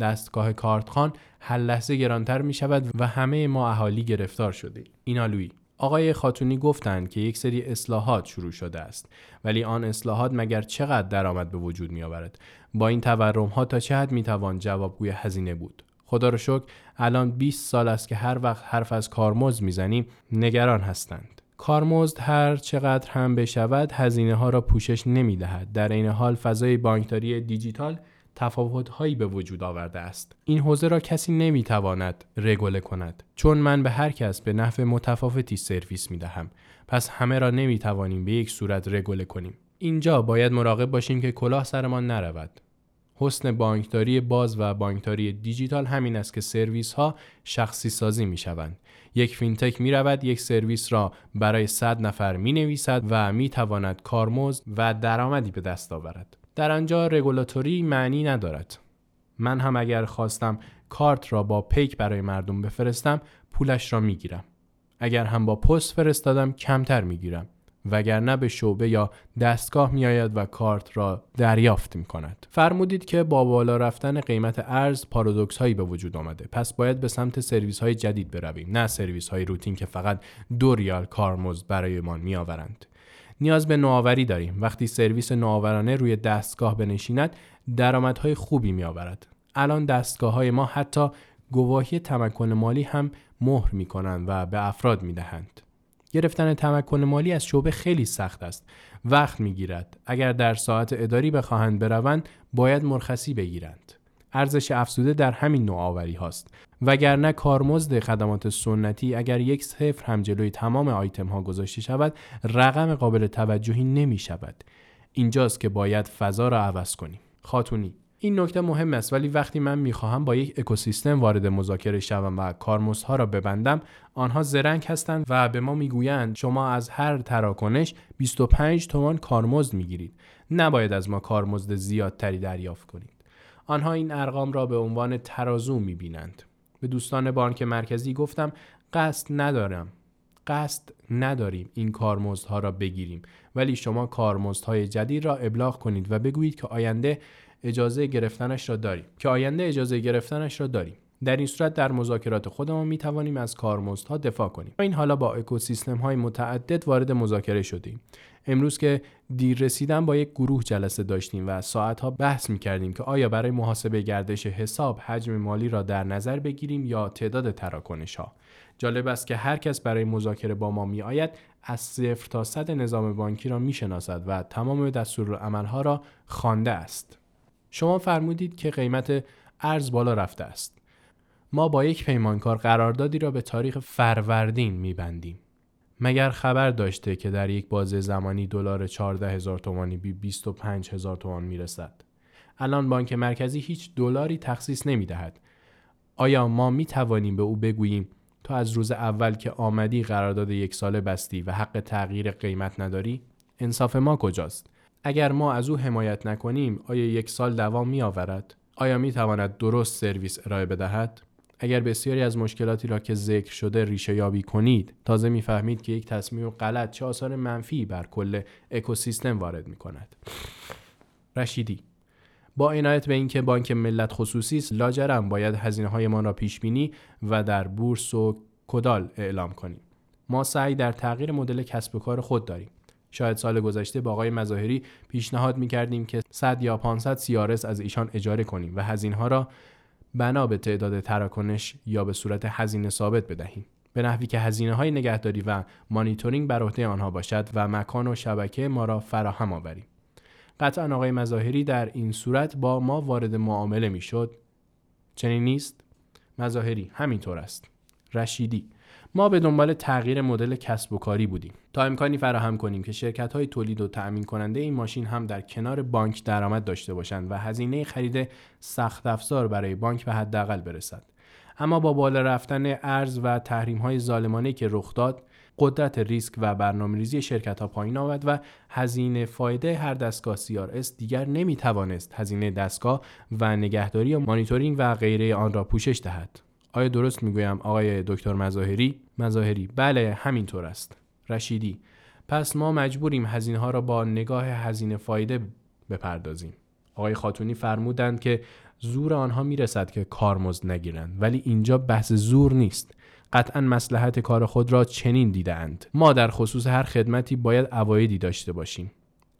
دستگاه کارتخان هر لحظه گرانتر می شود و همه ما اهالی گرفتار شده. اینالوی آقای خاتونی گفتند که یک سری اصلاحات شروع شده است ولی آن اصلاحات مگر چقدر درآمد به وجود می آورد با این تورم ها تا چه حد می توان جوابگوی هزینه بود خدا رو شکر الان 20 سال است که هر وقت حرف از کارمزد می‌زنیم نگران هستند کارمزد هر چقدر هم بشود هزینه ها را پوشش نمی دهد. در این حال فضای بانکداری دیجیتال تفاوت هایی به وجود آورده است. این حوزه را کسی نمی تواند رگوله کند چون من به هر کس به نحو متفاوتی سرویس می دهم. پس همه را نمی توانیم به یک صورت رگوله کنیم. اینجا باید مراقب باشیم که کلاه سرمان نرود. حسن بانکداری باز و بانکداری دیجیتال همین است که سرویس ها شخصی سازی می شوند. یک فینتک می رود یک سرویس را برای 100 نفر می نویسد و می تواند کارمزد و درآمدی به دست آورد. در آنجا رگولاتوری معنی ندارد. من هم اگر خواستم کارت را با پیک برای مردم بفرستم پولش را می گیرم. اگر هم با پست فرستادم کمتر می گیرم. وگرنه به شعبه یا دستگاه می آید و کارت را دریافت می کند. فرمودید که با بالا رفتن قیمت ارز پارادوکس هایی به وجود آمده پس باید به سمت سرویس های جدید برویم نه سرویس های روتین که فقط دو ریال کارمزد برایمان می آورند. نیاز به نوآوری داریم وقتی سرویس نوآورانه روی دستگاه بنشیند درآمدهای خوبی می آورد. الان دستگاه های ما حتی گواهی تمکن مالی هم مهر می کنند و به افراد می دهند. گرفتن تمکن مالی از شعبه خیلی سخت است. وقت می گیرد. اگر در ساعت اداری بخواهند بروند باید مرخصی بگیرند. ارزش افزوده در همین نوآوری هاست وگرنه کارمزد خدمات سنتی اگر یک صفر هم جلوی تمام آیتم ها گذاشته شود رقم قابل توجهی نمی شود اینجاست که باید فضا را عوض کنیم خاتونی این نکته مهم است ولی وقتی من می‌خواهم با یک اکوسیستم وارد مذاکره شوم و کارمزدها را ببندم آنها زرنگ هستند و به ما می‌گویند شما از هر تراکنش 25 تومان کارمزد می‌گیرید. نباید از ما کارمزد زیادتری دریافت کنید. آنها این ارقام را به عنوان ترازو می‌بینند. به دوستان بانک مرکزی گفتم قصد ندارم قصد نداریم این کارمزدها را بگیریم ولی شما کارمزدهای جدید را ابلاغ کنید و بگویید که آینده اجازه گرفتنش را داریم. که آینده اجازه گرفتنش را داریم. در این صورت در مذاکرات خودمان می توانیم از کارمزدها دفاع کنیم. این حالا با اکوسیستم های متعدد وارد مذاکره شدیم. امروز که دیر رسیدن با یک گروه جلسه داشتیم و ساعتها بحث می کردیم که آیا برای محاسبه گردش حساب حجم مالی را در نظر بگیریم یا تعداد تراکنش ها جالب است که هر کس برای مذاکره با ما می آید از صفر تا صد نظام بانکی را می شناسد و تمام ها را خوانده است. شما فرمودید که قیمت ارز بالا رفته است ما با یک پیمانکار قراردادی را به تاریخ فروردین میبندیم مگر خبر داشته که در یک بازه زمانی دلار 14 هزار تومانی بی 25 هزار تومان می‌رسد الان بانک مرکزی هیچ دلاری تخصیص نمی دهد. آیا ما می توانیم به او بگوییم تو از روز اول که آمدی قرارداد یک ساله بستی و حق تغییر قیمت نداری؟ انصاف ما کجاست؟ اگر ما از او حمایت نکنیم آیا یک سال دوام می آورد؟ آیا می تواند درست سرویس ارائه بدهد؟ اگر بسیاری از مشکلاتی را که ذکر شده ریشه یابی کنید تازه می‌فهمید که یک تصمیم غلط چه آثار منفی بر کل اکوسیستم وارد می کند. رشیدی با عنایت به اینکه بانک ملت خصوصی است لاجرم باید هزینه های ما را پیش بینی و در بورس و کدال اعلام کنیم ما سعی در تغییر مدل کسب و کار خود داریم شاید سال گذشته با آقای مظاهری پیشنهاد می کردیم که 100 یا 500 سیارس از ایشان اجاره کنیم و هزینه را بنا به تعداد تراکنش یا به صورت هزینه ثابت بدهیم. به نحوی که هزینه های نگهداری و مانیتورینگ بر عهده آنها باشد و مکان و شبکه ما را فراهم آوریم. قطعا آقای مظاهری در این صورت با ما وارد معامله می‌شد. چنین نیست؟ مظاهری همینطور است. رشیدی. ما به دنبال تغییر مدل کسب و کاری بودیم تا امکانی فراهم کنیم که شرکت های تولید و تأمین کننده این ماشین هم در کنار بانک درآمد داشته باشند و هزینه خرید سخت افزار برای بانک به حداقل برسد اما با بالا رفتن ارز و تحریم های ظالمانه که رخ داد قدرت ریسک و برنامه ریزی شرکت ها پایین آمد و هزینه فایده هر دستگاه CRS دیگر نمی توانست هزینه دستگاه و نگهداری و مانیتورینگ و غیره آن را پوشش دهد. آیا درست می‌گویم آقای دکتر مظاهری؟ مظاهری بله همینطور است. رشیدی پس ما مجبوریم هزینه ها را با نگاه هزینه فایده بپردازیم. آقای خاتونی فرمودند که زور آنها می‌رسد که کارمزد نگیرند ولی اینجا بحث زور نیست. قطعا مسلحت کار خود را چنین دیدند. ما در خصوص هر خدمتی باید اوایدی داشته باشیم.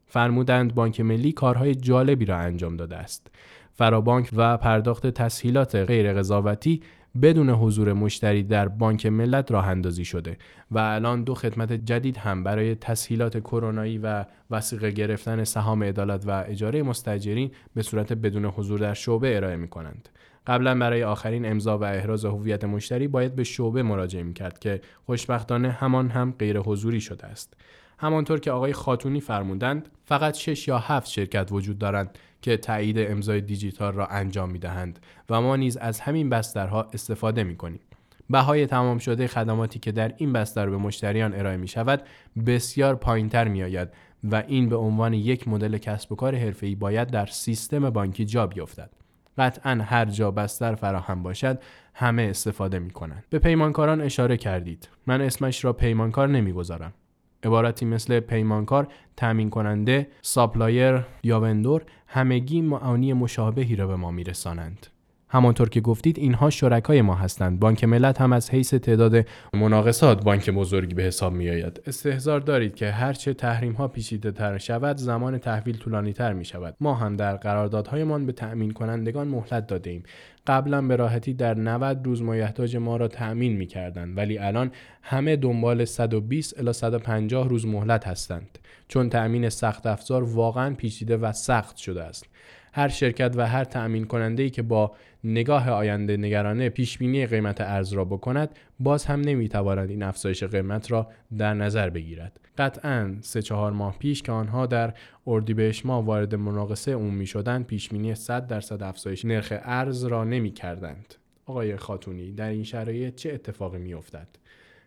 فرمودند بانک ملی کارهای جالبی را انجام داده است. فرابانک و پرداخت تسهیلات غیر قضاوتی بدون حضور مشتری در بانک ملت راه اندازی شده و الان دو خدمت جدید هم برای تسهیلات کرونایی و وسیقه گرفتن سهام عدالت و اجاره مستجرین به صورت بدون حضور در شعبه ارائه می کنند. قبلا برای آخرین امضا و احراز هویت مشتری باید به شعبه مراجعه می کرد که خوشبختانه همان هم غیر حضوری شده است. همانطور که آقای خاتونی فرمودند فقط 6 یا 7 شرکت وجود دارند که تایید امضای دیجیتال را انجام می دهند و ما نیز از همین بسترها استفاده می کنیم. بهای تمام شده خدماتی که در این بستر به مشتریان ارائه می شود بسیار پایینتر می آید و این به عنوان یک مدل کسب و کار حرفه‌ای باید در سیستم بانکی جا بیفتد. قطعا هر جا بستر فراهم باشد همه استفاده می کنند. به پیمانکاران اشاره کردید. من اسمش را پیمانکار نمی‌گذارم. عبارتی مثل پیمانکار، تامین کننده، supplier یا vendor همگی معانی مشابهی را به ما میرسانند. همانطور که گفتید اینها شرکای ما هستند. بانک ملت هم از حیث تعداد مناقصات بانک بزرگی به حساب می آید استهزار دارید که هرچه تحریم ها پیچیده تر شود زمان تحویل طولانی تر می شود ما هم در قراردادهایمان به تأمین کنندگان مهلت داده ایم قبلا به راحتی در 90 روز مایحتاج ما را تأمین می کردند ولی الان همه دنبال 120 الی 150 روز مهلت هستند. چون تأمین سخت افزار واقعا پیچیده و سخت شده است. هر شرکت و هر تأمین کننده ای که با نگاه آینده نگرانه پیش بینی قیمت ارز را بکند باز هم نمی‌تواند این افزایش قیمت را در نظر بگیرد قطعا سه چهار ماه پیش که آنها در اردیبهشت ماه وارد مناقصه عمومی شدند پیش بینی 100 درصد افزایش نرخ ارز را نمی کردند. آقای خاتونی در این شرایط چه اتفاقی می افتد؟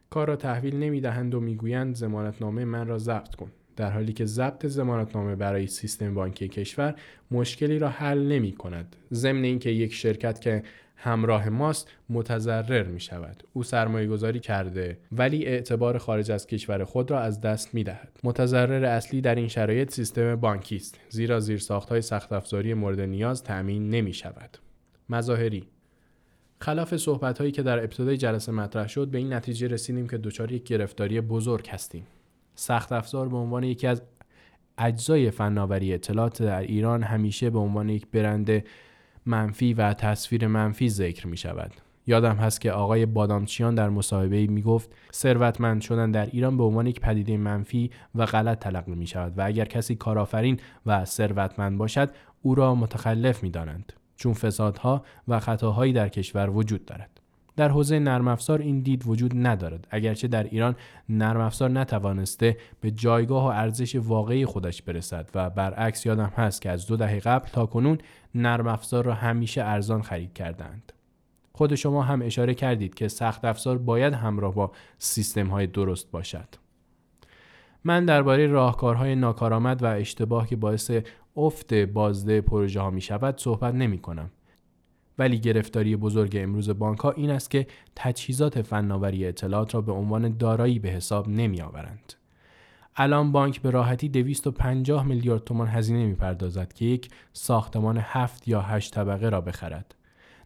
کار را تحویل نمی دهند و می‌گویند زمانتنامه من را ضبط کن. در حالی که ضبط زمانتنامه برای سیستم بانکی کشور مشکلی را حل نمی کند ضمن اینکه یک شرکت که همراه ماست متضرر می شود. او سرمایه گذاری کرده ولی اعتبار خارج از کشور خود را از دست می دهد. متضرر اصلی در این شرایط سیستم بانکی است زیرا زیرساخت های سخت افزاری مورد نیاز تأمین نمی شود. مظاهری خلاف صحبت هایی که در ابتدای جلسه مطرح شد به این نتیجه رسیدیم که دچار یک گرفتاری بزرگ هستیم. سخت افزار به عنوان یکی از اجزای فناوری اطلاعات در ایران همیشه به عنوان یک برند منفی و تصویر منفی ذکر می شود. یادم هست که آقای بادامچیان در مصاحبه می گفت ثروتمند شدن در ایران به عنوان یک پدیده منفی و غلط تلقی می شود و اگر کسی کارآفرین و ثروتمند باشد او را متخلف می دانند چون فسادها و خطاهایی در کشور وجود دارد. در حوزه نرم افزار این دید وجود ندارد. اگرچه در ایران نرم افزار نتوانسته به جایگاه و ارزش واقعی خودش برسد و برعکس یادم هست که از دو دهه قبل تا کنون نرم افزار را همیشه ارزان خرید کردند. خود شما هم اشاره کردید که سخت افزار باید همراه با سیستم های درست باشد. من درباره راهکارهای ناکارآمد و اشتباه که باعث افت بازده پروژه ها می شود صحبت نمی کنم. ولی گرفتاری بزرگ امروز بانک ها این است که تجهیزات فناوری اطلاعات را به عنوان دارایی به حساب نمی آورند. الان بانک به راحتی 250 میلیارد تومان هزینه می پردازد که یک ساختمان هفت یا هشت طبقه را بخرد.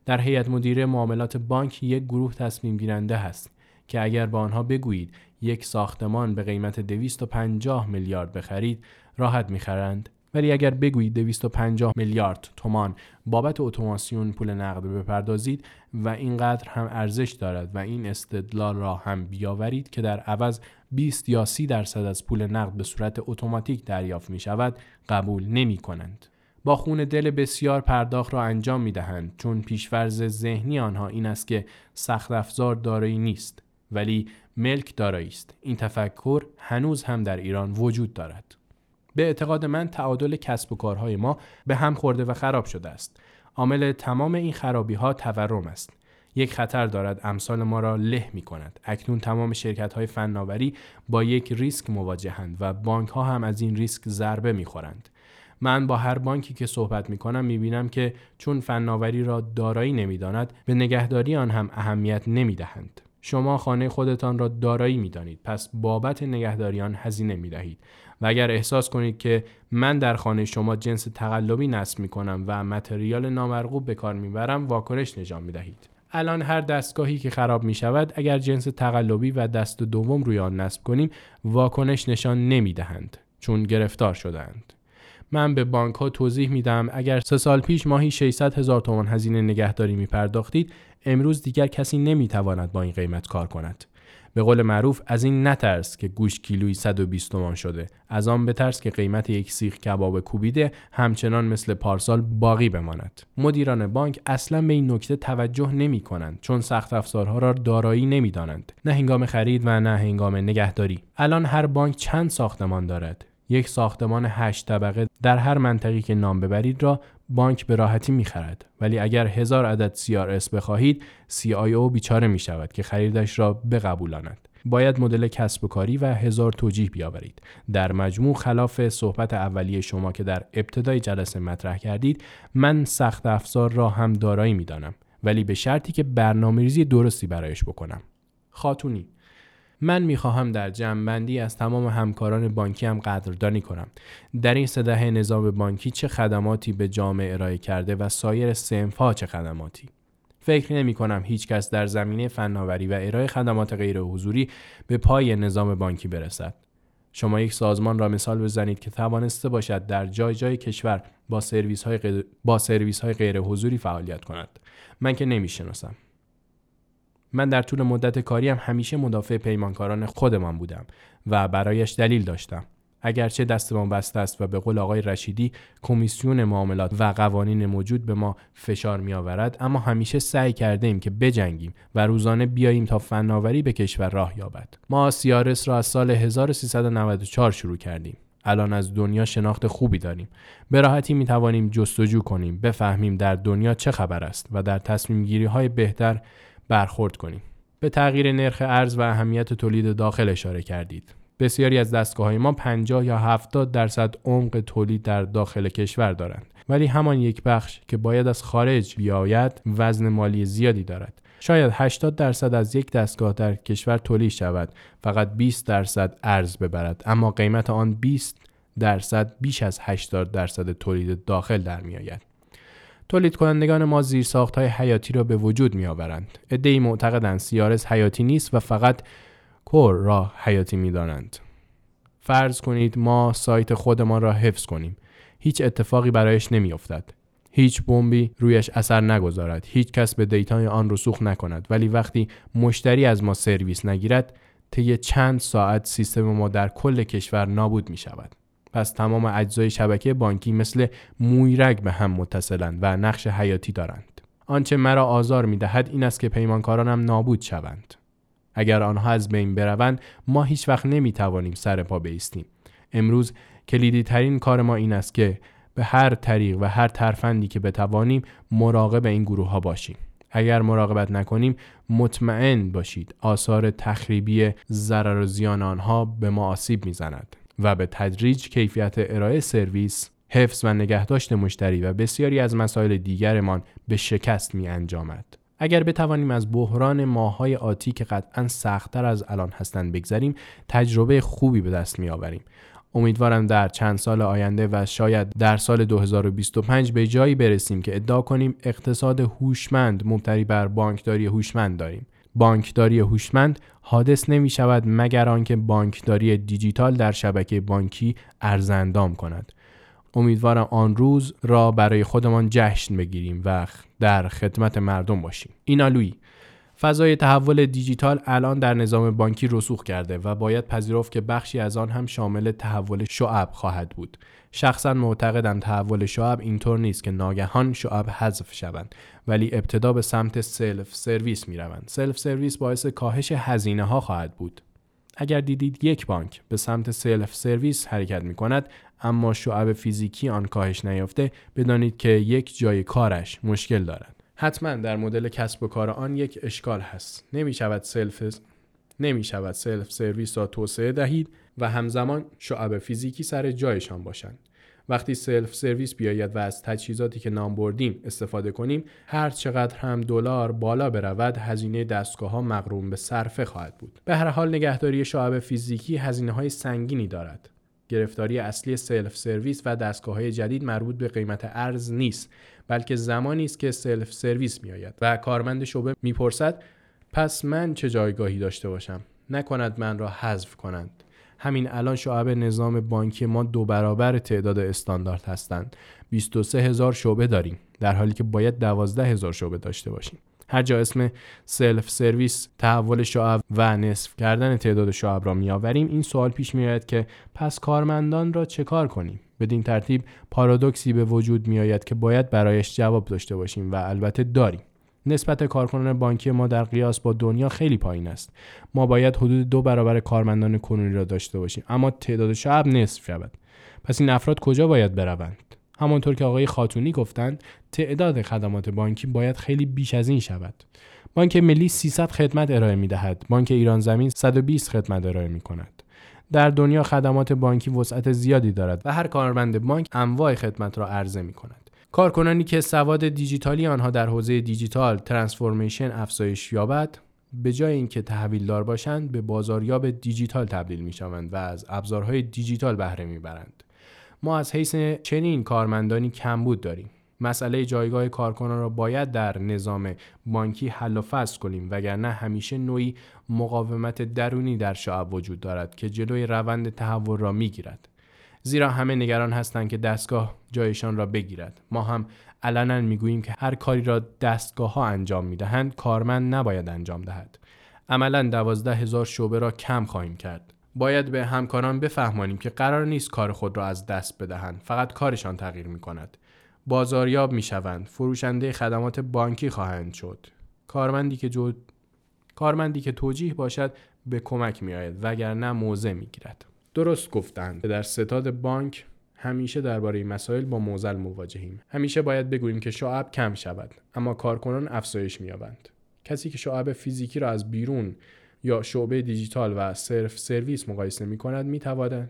در هیئت مدیره معاملات بانک یک گروه تصمیم گیرنده هست که اگر با آنها بگویید یک ساختمان به قیمت 250 میلیارد بخرید راحت می‌خرند ولی اگر بگویید 250 میلیارد تومان بابت اتوماسیون پول نقد بپردازید و اینقدر هم ارزش دارد و این استدلال را هم بیاورید که در عوض 20 یا 30 درصد از پول نقد به صورت اتوماتیک دریافت می شود قبول نمی کنند. با خون دل بسیار پرداخت را انجام می دهند چون پیشورز ذهنی آنها این است که سخت افزار دارایی نیست ولی ملک دارایی است این تفکر هنوز هم در ایران وجود دارد به اعتقاد من تعادل کسب و کارهای ما به هم خورده و خراب شده است. عامل تمام این خرابی ها تورم است. یک خطر دارد امثال ما را له می کند. اکنون تمام شرکت های فناوری با یک ریسک مواجهند و بانک ها هم از این ریسک ضربه می خورند. من با هر بانکی که صحبت می کنم می بینم که چون فناوری را دارایی نمی داند به نگهداری آن هم اهمیت نمی دهند. شما خانه خودتان را دارایی می دانید پس بابت نگهداری آن هزینه می دهید و اگر احساس کنید که من در خانه شما جنس تقلبی نصب می کنم و متریال نامرغوب به کار می‌برم واکنش نشان می دهید. الان هر دستگاهی که خراب می شود اگر جنس تقلبی و دست دوم روی آن نصب کنیم واکنش نشان نمی دهند چون گرفتار شدند. من به بانک ها توضیح میدم اگر سه سال پیش ماهی 600 هزار تومان هزینه نگهداری می پرداختید امروز دیگر کسی نمی تواند با این قیمت کار کند. به قول معروف از این نترس که گوش کیلویی 120 تومان شده. از آن بترس که قیمت یک سیخ کباب کوبیده همچنان مثل پارسال باقی بماند. مدیران بانک اصلا به این نکته توجه نمی کنند چون سخت افزارها را دارایی نمی دانند. نه هنگام خرید و نه هنگام نگهداری. الان هر بانک چند ساختمان دارد؟ یک ساختمان هشت طبقه در هر منطقی که نام ببرید را بانک به راحتی می‌خرد. ولی اگر هزار عدد CRS بخواهید CIO بیچاره می شود که خریدش را بقبولاند. باید مدل کسب و کاری و هزار توجیه بیاورید. در مجموع خلاف صحبت اولیه شما که در ابتدای جلسه مطرح کردید من سخت افزار را هم دارایی می‌دانم. ولی به شرطی که برنامه ریزی درستی برایش بکنم. خاتونی. من می‌خواهم در جمعبندی از تمام همکاران بانکی هم قدردانی کنم در این سه نظام بانکی چه خدماتی به جامعه ارائه کرده و سایر سنفها چه خدماتی فکر نمی کنم هیچ کس در زمینه فناوری و ارائه خدمات غیر حضوری به پای نظام بانکی برسد. شما یک سازمان را مثال بزنید که توانسته باشد در جای جای کشور با سرویس های غیر, با سرویس های غیر حضوری فعالیت کند. من که نمی‌شناسم. من در طول مدت کاریم همیشه مدافع پیمانکاران خودمان بودم و برایش دلیل داشتم. اگرچه دستمان بسته است و به قول آقای رشیدی کمیسیون معاملات و قوانین موجود به ما فشار می آورد اما همیشه سعی کرده ایم که بجنگیم و روزانه بیاییم تا فناوری به کشور راه یابد. ما سیارس را از سال 1394 شروع کردیم. الان از دنیا شناخت خوبی داریم. به راحتی می توانیم جستجو کنیم بفهمیم در دنیا چه خبر است و در تصمیم گیری های بهتر برخورد کنیم. به تغییر نرخ ارز و اهمیت تولید داخل اشاره کردید. بسیاری از دستگاه های ما 50 یا 70 درصد عمق تولید در داخل کشور دارند. ولی همان یک بخش که باید از خارج بیاید وزن مالی زیادی دارد. شاید 80 درصد از یک دستگاه در کشور تولید شود. فقط 20 درصد ارز ببرد. اما قیمت آن 20 درصد بیش از 80 درصد تولید داخل در می آید. تولید کنندگان ما زیر ساخت های حیاتی را به وجود می آورند. عده‌ای معتقدند CRS حیاتی نیست و فقط core را حیاتی می دانند. فرض کنید ما سایت خودمان را حفظ کنیم. هیچ اتفاقی برایش نمی افتد. هیچ بمبی رویش اثر نگذارد. هیچ کس به data ی آن رسوخ نکند. ولی وقتی مشتری از ما سرویس نگیرد طی چند ساعت سیستم ما در کل کشور نابود می شود. پس تمام اجزای شبکه بانکی مثل مویرگ به هم متصلند و نقش حیاتی دارند. آنچه مرا آزار می دهد این است که پیمانکارانم نابود شوند. اگر آنها از بین بروند ما هیچ وقت نمی توانیم سر پا بیستیم. امروز کلیدی ترین کار ما این است که به هر طریق و هر ترفندی که بتوانیم مراقب این گروه ها باشیم. اگر مراقبت نکنیم مطمئن باشید آثار تخریبی ضرر و زیان آنها به ما آسیب می‌زند و به تدریج کیفیت ارائه سرویس حفظ و نگهداشت مشتری و بسیاری از مسائل دیگرمان به شکست می انجامد. اگر بتوانیم از بحران ماهای آتی که قطعا سختتر از الان هستند بگذریم تجربه خوبی به دست می آوریم. امیدوارم در چند سال آینده و شاید در سال 2025 به جایی برسیم که ادعا کنیم اقتصاد هوشمند مبتنی بر بانکداری هوشمند داریم. بانکداری هوشمند حادث نمی شود مگر آنکه بانکداری دیجیتال در شبکه بانکی ارزندام کند. امیدوارم آن روز را برای خودمان جشن بگیریم و در خدمت مردم باشیم. اینالوی فضای تحول دیجیتال الان در نظام بانکی رسوخ کرده و باید پذیرفت که بخشی از آن هم شامل تحول شعب خواهد بود. شخصا معتقدم تحول شعب اینطور نیست که ناگهان شعب حذف شوند ولی ابتدا به سمت سلف سرویس می روند. سلف سرویس باعث کاهش هزینه ها خواهد بود. اگر دیدید یک بانک به سمت سلف سرویس حرکت می کند اما شعب فیزیکی آن کاهش نیافته بدانید که یک جای کارش مشکل دارد حتما در مدل کسب و کار آن یک اشکال هست. نمی شود سلف نمی شود سلف سرویس را توسعه دهید و همزمان شعب فیزیکی سر جایشان باشند. وقتی self-service بیاید و از تجهیزاتی که نام بردیم استفاده کنیم هر چقدر هم دلار بالا برود هزینه دستگاه ها مقرون به صرفه خواهد بود. به هر حال نگهداری شعب فیزیکی هزینه های سنگینی دارد. گرفتاری اصلی self-service و دستگاه های جدید مربوط به قیمت ارز نیست. بلکه زمانی است که self-service میآید و کارمند شعبه می‌پرسد پس من چه جایگاهی داشته باشم؟ نکند من را حذف کنند. همین الان شعب نظام بانکی ما دو برابر تعداد استاندارد هستند. 23 هزار شعبه داریم در حالی که باید 12 هزار شعبه داشته باشیم. هر جا اسم سلف سرویس تحول شعب و نصف کردن تعداد شعب را میآوریم این سوال پیش میآید که پس کارمندان را چه کار کنیم؟ بدین ترتیب پارادوکسی به وجود می آید که باید برایش جواب داشته باشیم و البته داریم. نسبت کارکنان بانکی ما در قیاس با دنیا خیلی پایین است. ما باید حدود دو برابر کارمندان کنونی را داشته باشیم اما تعداد شعب نصف شود. پس این افراد کجا باید بروند؟ همانطور که آقای خاتونی گفتند تعداد خدمات بانکی باید خیلی بیش از این شود. بانک ملی 300 خدمت ارائه می دهد بانک ایران زمین 120 خدمت ارائه می کند در دنیا خدمات بانکی وسعت زیادی دارد و هر کارمند بانک انواع خدمت را عرضه می کند کارکنانی که سواد دیجیتالی آنها در حوزه دیجیتال ترانسفورمیشن افزایش یابد به جای اینکه تحویلدار باشند به بازاریاب دیجیتال تبدیل می شوند و از ابزارهای دیجیتال بهره می‌برند. ما از حیث چنین کارمندانی کمبود داریم. مسئله جایگاه کارکنان را باید در نظام بانکی حل و فصل کنیم وگرنه همیشه نوعی مقاومت درونی در شعب وجود دارد که جلوی روند تحول را می‌گیرد. زیرا همه نگران هستند که دستگاه جایشان را بگیرد. ما هم علنا می‌گوییم که هر کاری را دستگاه ها انجام می‌دهند کارمند نباید انجام دهد. عملا دوازده هزار شعبه را کم خواهیم کرد. باید به همکاران بفهمانیم که قرار نیست کار خود را از دست بدهند. فقط کارشان تغییر می کند بازاریاب می شوند فروشنده خدمات بانکی خواهند شد. کارمندی که جو... کارمندی که توجیه باشد به کمک می آید وگرنه موضع می گیرد درست گفتند. در ستاد بانک همیشه درباره مسائل با معضل مواجهیم. همیشه باید بگوییم که شعب کم شود اما کارکنان افزایش مییابند. کسی که شعب فیزیکی را از بیرون یا شعبه دیجیتال و self-service مقایسه می کند می تواند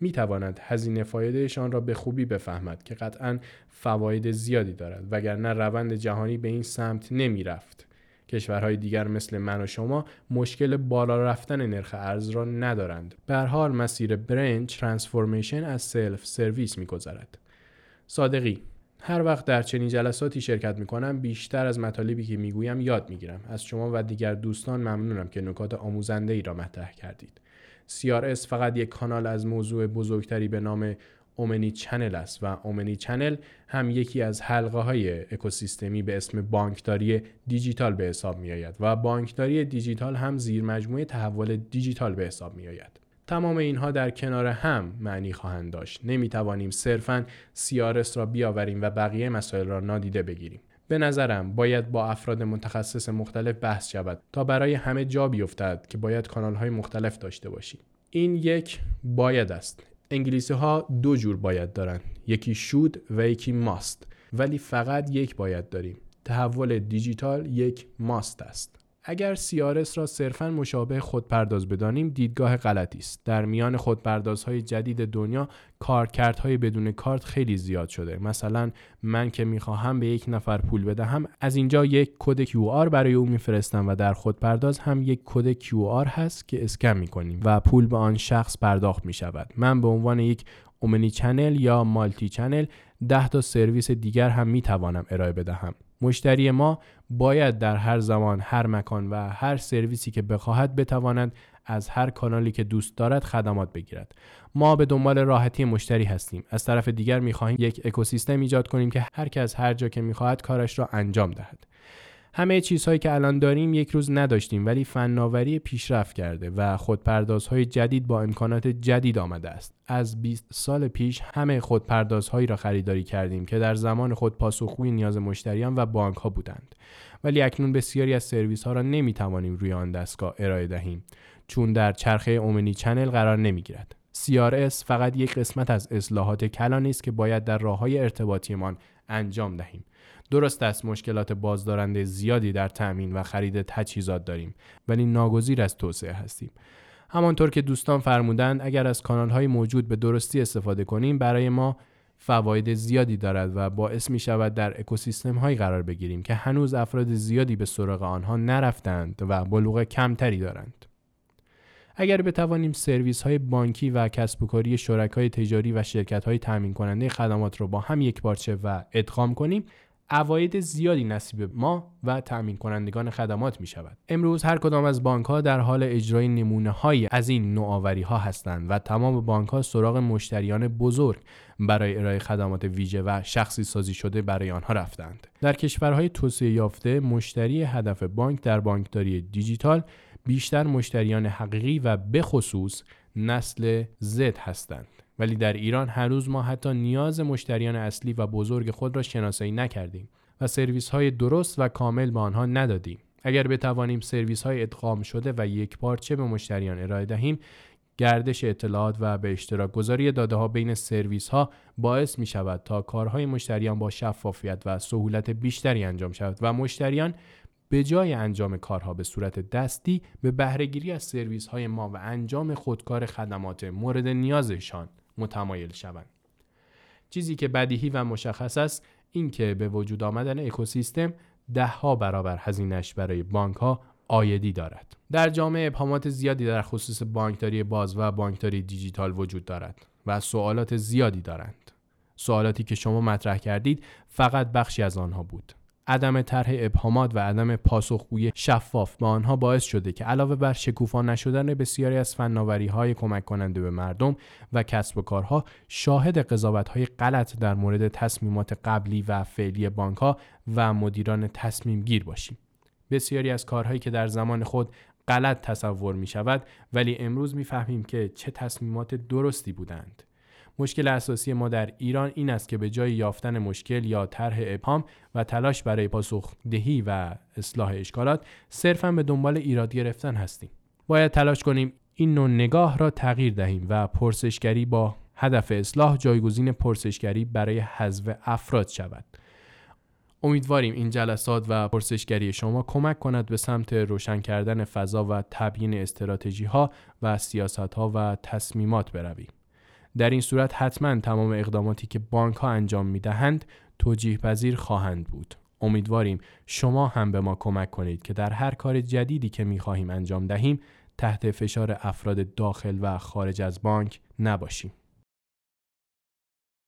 می تواند هزینه فایدهشان را به خوبی بفهمد که قطعا فواید زیادی دارد وگرنه روند جهانی به این سمت نمی رفت. کشورهای دیگر مثل من و شما مشکل بالا رفتن نرخ ارز را ندارند. به حال مسیر برین transformation از self-service میگذرد. صادقی هر وقت در چنین جلساتی شرکت می کنم بیشتر از مطالبی که می‌گویم یاد می‌گیرم از شما و دیگر دوستان ممنونم که نکات آموزنده ای را مطرح کردید CRS فقط یک کانال از موضوع بزرگتری به نام omni-channel است و omni-channel هم یکی از حلقه های اکوسیستمی به اسم بانکداری دیجیتال به حساب می آید و بانکداری دیجیتال هم زیر مجموعه تحول دیجیتال به حساب می آید. تمام اینها در کنار هم معنی خواهند داشت. نمی توانیم صرفاً CRS را بیاوریم و بقیه مسائل را نادیده بگیریم. به نظرم باید با افراد متخصص مختلف بحث شود تا برای همه جا بیفتد که باید کانال های مختلف داشته باشیم. این یک باید است. انگلیسی ها دو جور باید دارند. یکی شود و یکی ماست. ولی فقط یک باید داریم. تحول دیجیتال یک ماست است. اگر CRS را صرفا مشابه خودپرداز بدانیم دیدگاه غلطی است. در میان خودپردازهای جدید دنیا کارکردهای بدون کارت خیلی زیاد شده. مثلا من که می‌خواهم به یک نفر پول بدهم از اینجا یک کد QR برای او میفرستم و در خودپرداز هم یک کد QR هست که اسکن می‌کنیم و پول به آن شخص پرداخت می‌شود. من به عنوان یک omni-channel یا multi-channel ده تا سرویس دیگر هم می‌توانم ارائه بدهم. مشتری ما باید در هر زمان هر مکان و هر سرویسی که بخواهد بتواند از هر کانالی که دوست دارد خدمات بگیرد. ما به دنبال راحتی مشتری هستیم. از طرف دیگر می‌خواهیم یک اکوسیستم ایجاد کنیم که هر کس هر جا که می‌خواهد کارش را انجام دهد. همه چیزهایی که الان داریم یک روز نداشتیم ولی فناوری پیشرفت کرده و خودپردازهای جدید با امکانات جدید آمده است. از 20 سال پیش همه خودپردازهایی را خریداری کردیم که در زمان خود پاسخگوی نیاز مشتریان و بانک ها بودند. ولی اکنون بسیاری از سرویس ها را نمی توانیم روی آن دستگاه ارائه دهیم چون در چرخه اومنی چنل قرار نمی گیرد. CRS فقط یک قسمت از اصلاحات کلانی است که باید در راه های ارتباطیمان انجام دهیم. درست است مشکلات بازدارنده زیادی در تأمین و خرید تجهیزات داریم ولی ناگزیر از توسعه هستیم همانطور که دوستان فرمودند اگر از کانال های موجود به درستی استفاده کنیم برای ما فواید زیادی دارد و باعث می شود در اکوسیستم هایی قرار بگیریم که هنوز افراد زیادی به سراغ آنها نرفتند و بلوغ کمتری دارند. اگر بتوانیم سرویس های بانکی و کسب و کاری شرکای تجاری و شرکت های تامین کننده خدمات را با هم یک پارچه و ادغام کنیم عواید زیادی نصیب ما و تأمین کنندگان خدمات می شود. امروز هر کدام از بانک ها در حال اجرای نمونه های از این نوآوری ها هستند و تمام بانک ها سراغ مشتریان بزرگ برای ارائه خدمات ویژه و شخصی سازی شده برای آنها رفتند. در کشورهای توسعه یافته مشتری هدف بانک در بانکداری دیجیتال بیشتر مشتریان حقیقی و بخصوص نسل زد هستند. ولی در ایران هنوز ما حتی نیاز مشتریان اصلی و بزرگ خود را شناسایی نکردیم و سرویس های درست و کامل به آنها ندادیم. اگر بتوانیم سرویس های ادغام شده و یک پارچه به مشتریان ارائه دهیم گردش اطلاعات و به اشتراک گذاری داده ها بین سرویس ها باعث می شود تا کارهای مشتریان با شفافیت و سهولت بیشتری انجام شود و مشتریان به جای انجام کارها به صورت دستی به بهرهگیری از سرویس های ما و انجام خودکار خدمات مورد نیازشان متمایل شوند. چیزی که بدیهی و مشخص است این که به وجود آمدن اکوسیستم ده ها برابر هزینش برای بانک ها آیدی دارد. در جامعه ابهامات زیادی در خصوص بانکداری باز و بانکداری دیجیتال وجود دارد و سوالات زیادی دارند. سوالاتی که شما مطرح کردید فقط بخشی از آنها بود. عدم طرح ابهامات و عدم پاسخگویی شفاف به آنها باعث شده که علاوه بر شکوفا نشدن بسیاری از فناوری های کمک کننده به مردم و کسب و کارها شاهد قضاوت های غلط در مورد تصمیمات قبلی و فعلی بانک ها و مدیران تصمیم گیر باشیم. بسیاری از کارهایی که در زمان خود غلط تصور می شود ولی امروز می فهمیم که چه تصمیمات درستی بودند. مشکل اساسی ما در ایران این است که به جای یافتن مشکل یا طرح ابهام و تلاش برای پاسخدهی و اصلاح اشکالات صرفا به دنبال ایراد گرفتن هستیم باید تلاش کنیم این نوع نگاه را تغییر دهیم و پرسشگری با هدف اصلاح جایگزین پرسشگری برای حذف افراد شود امیدواریم این جلسات و پرسشگری شما کمک کند به سمت روشن کردن فضا و تبیین استراتژی ها و سیاست ها و تصمیمات برویم. در این صورت حتما تمام اقداماتی که بانک ها انجام می دهند توجیه پذیر خواهند بود. امیدواریم شما هم به ما کمک کنید که در هر کار جدیدی که می خواهیم انجام دهیم تحت فشار افراد داخل و خارج از بانک نباشیم.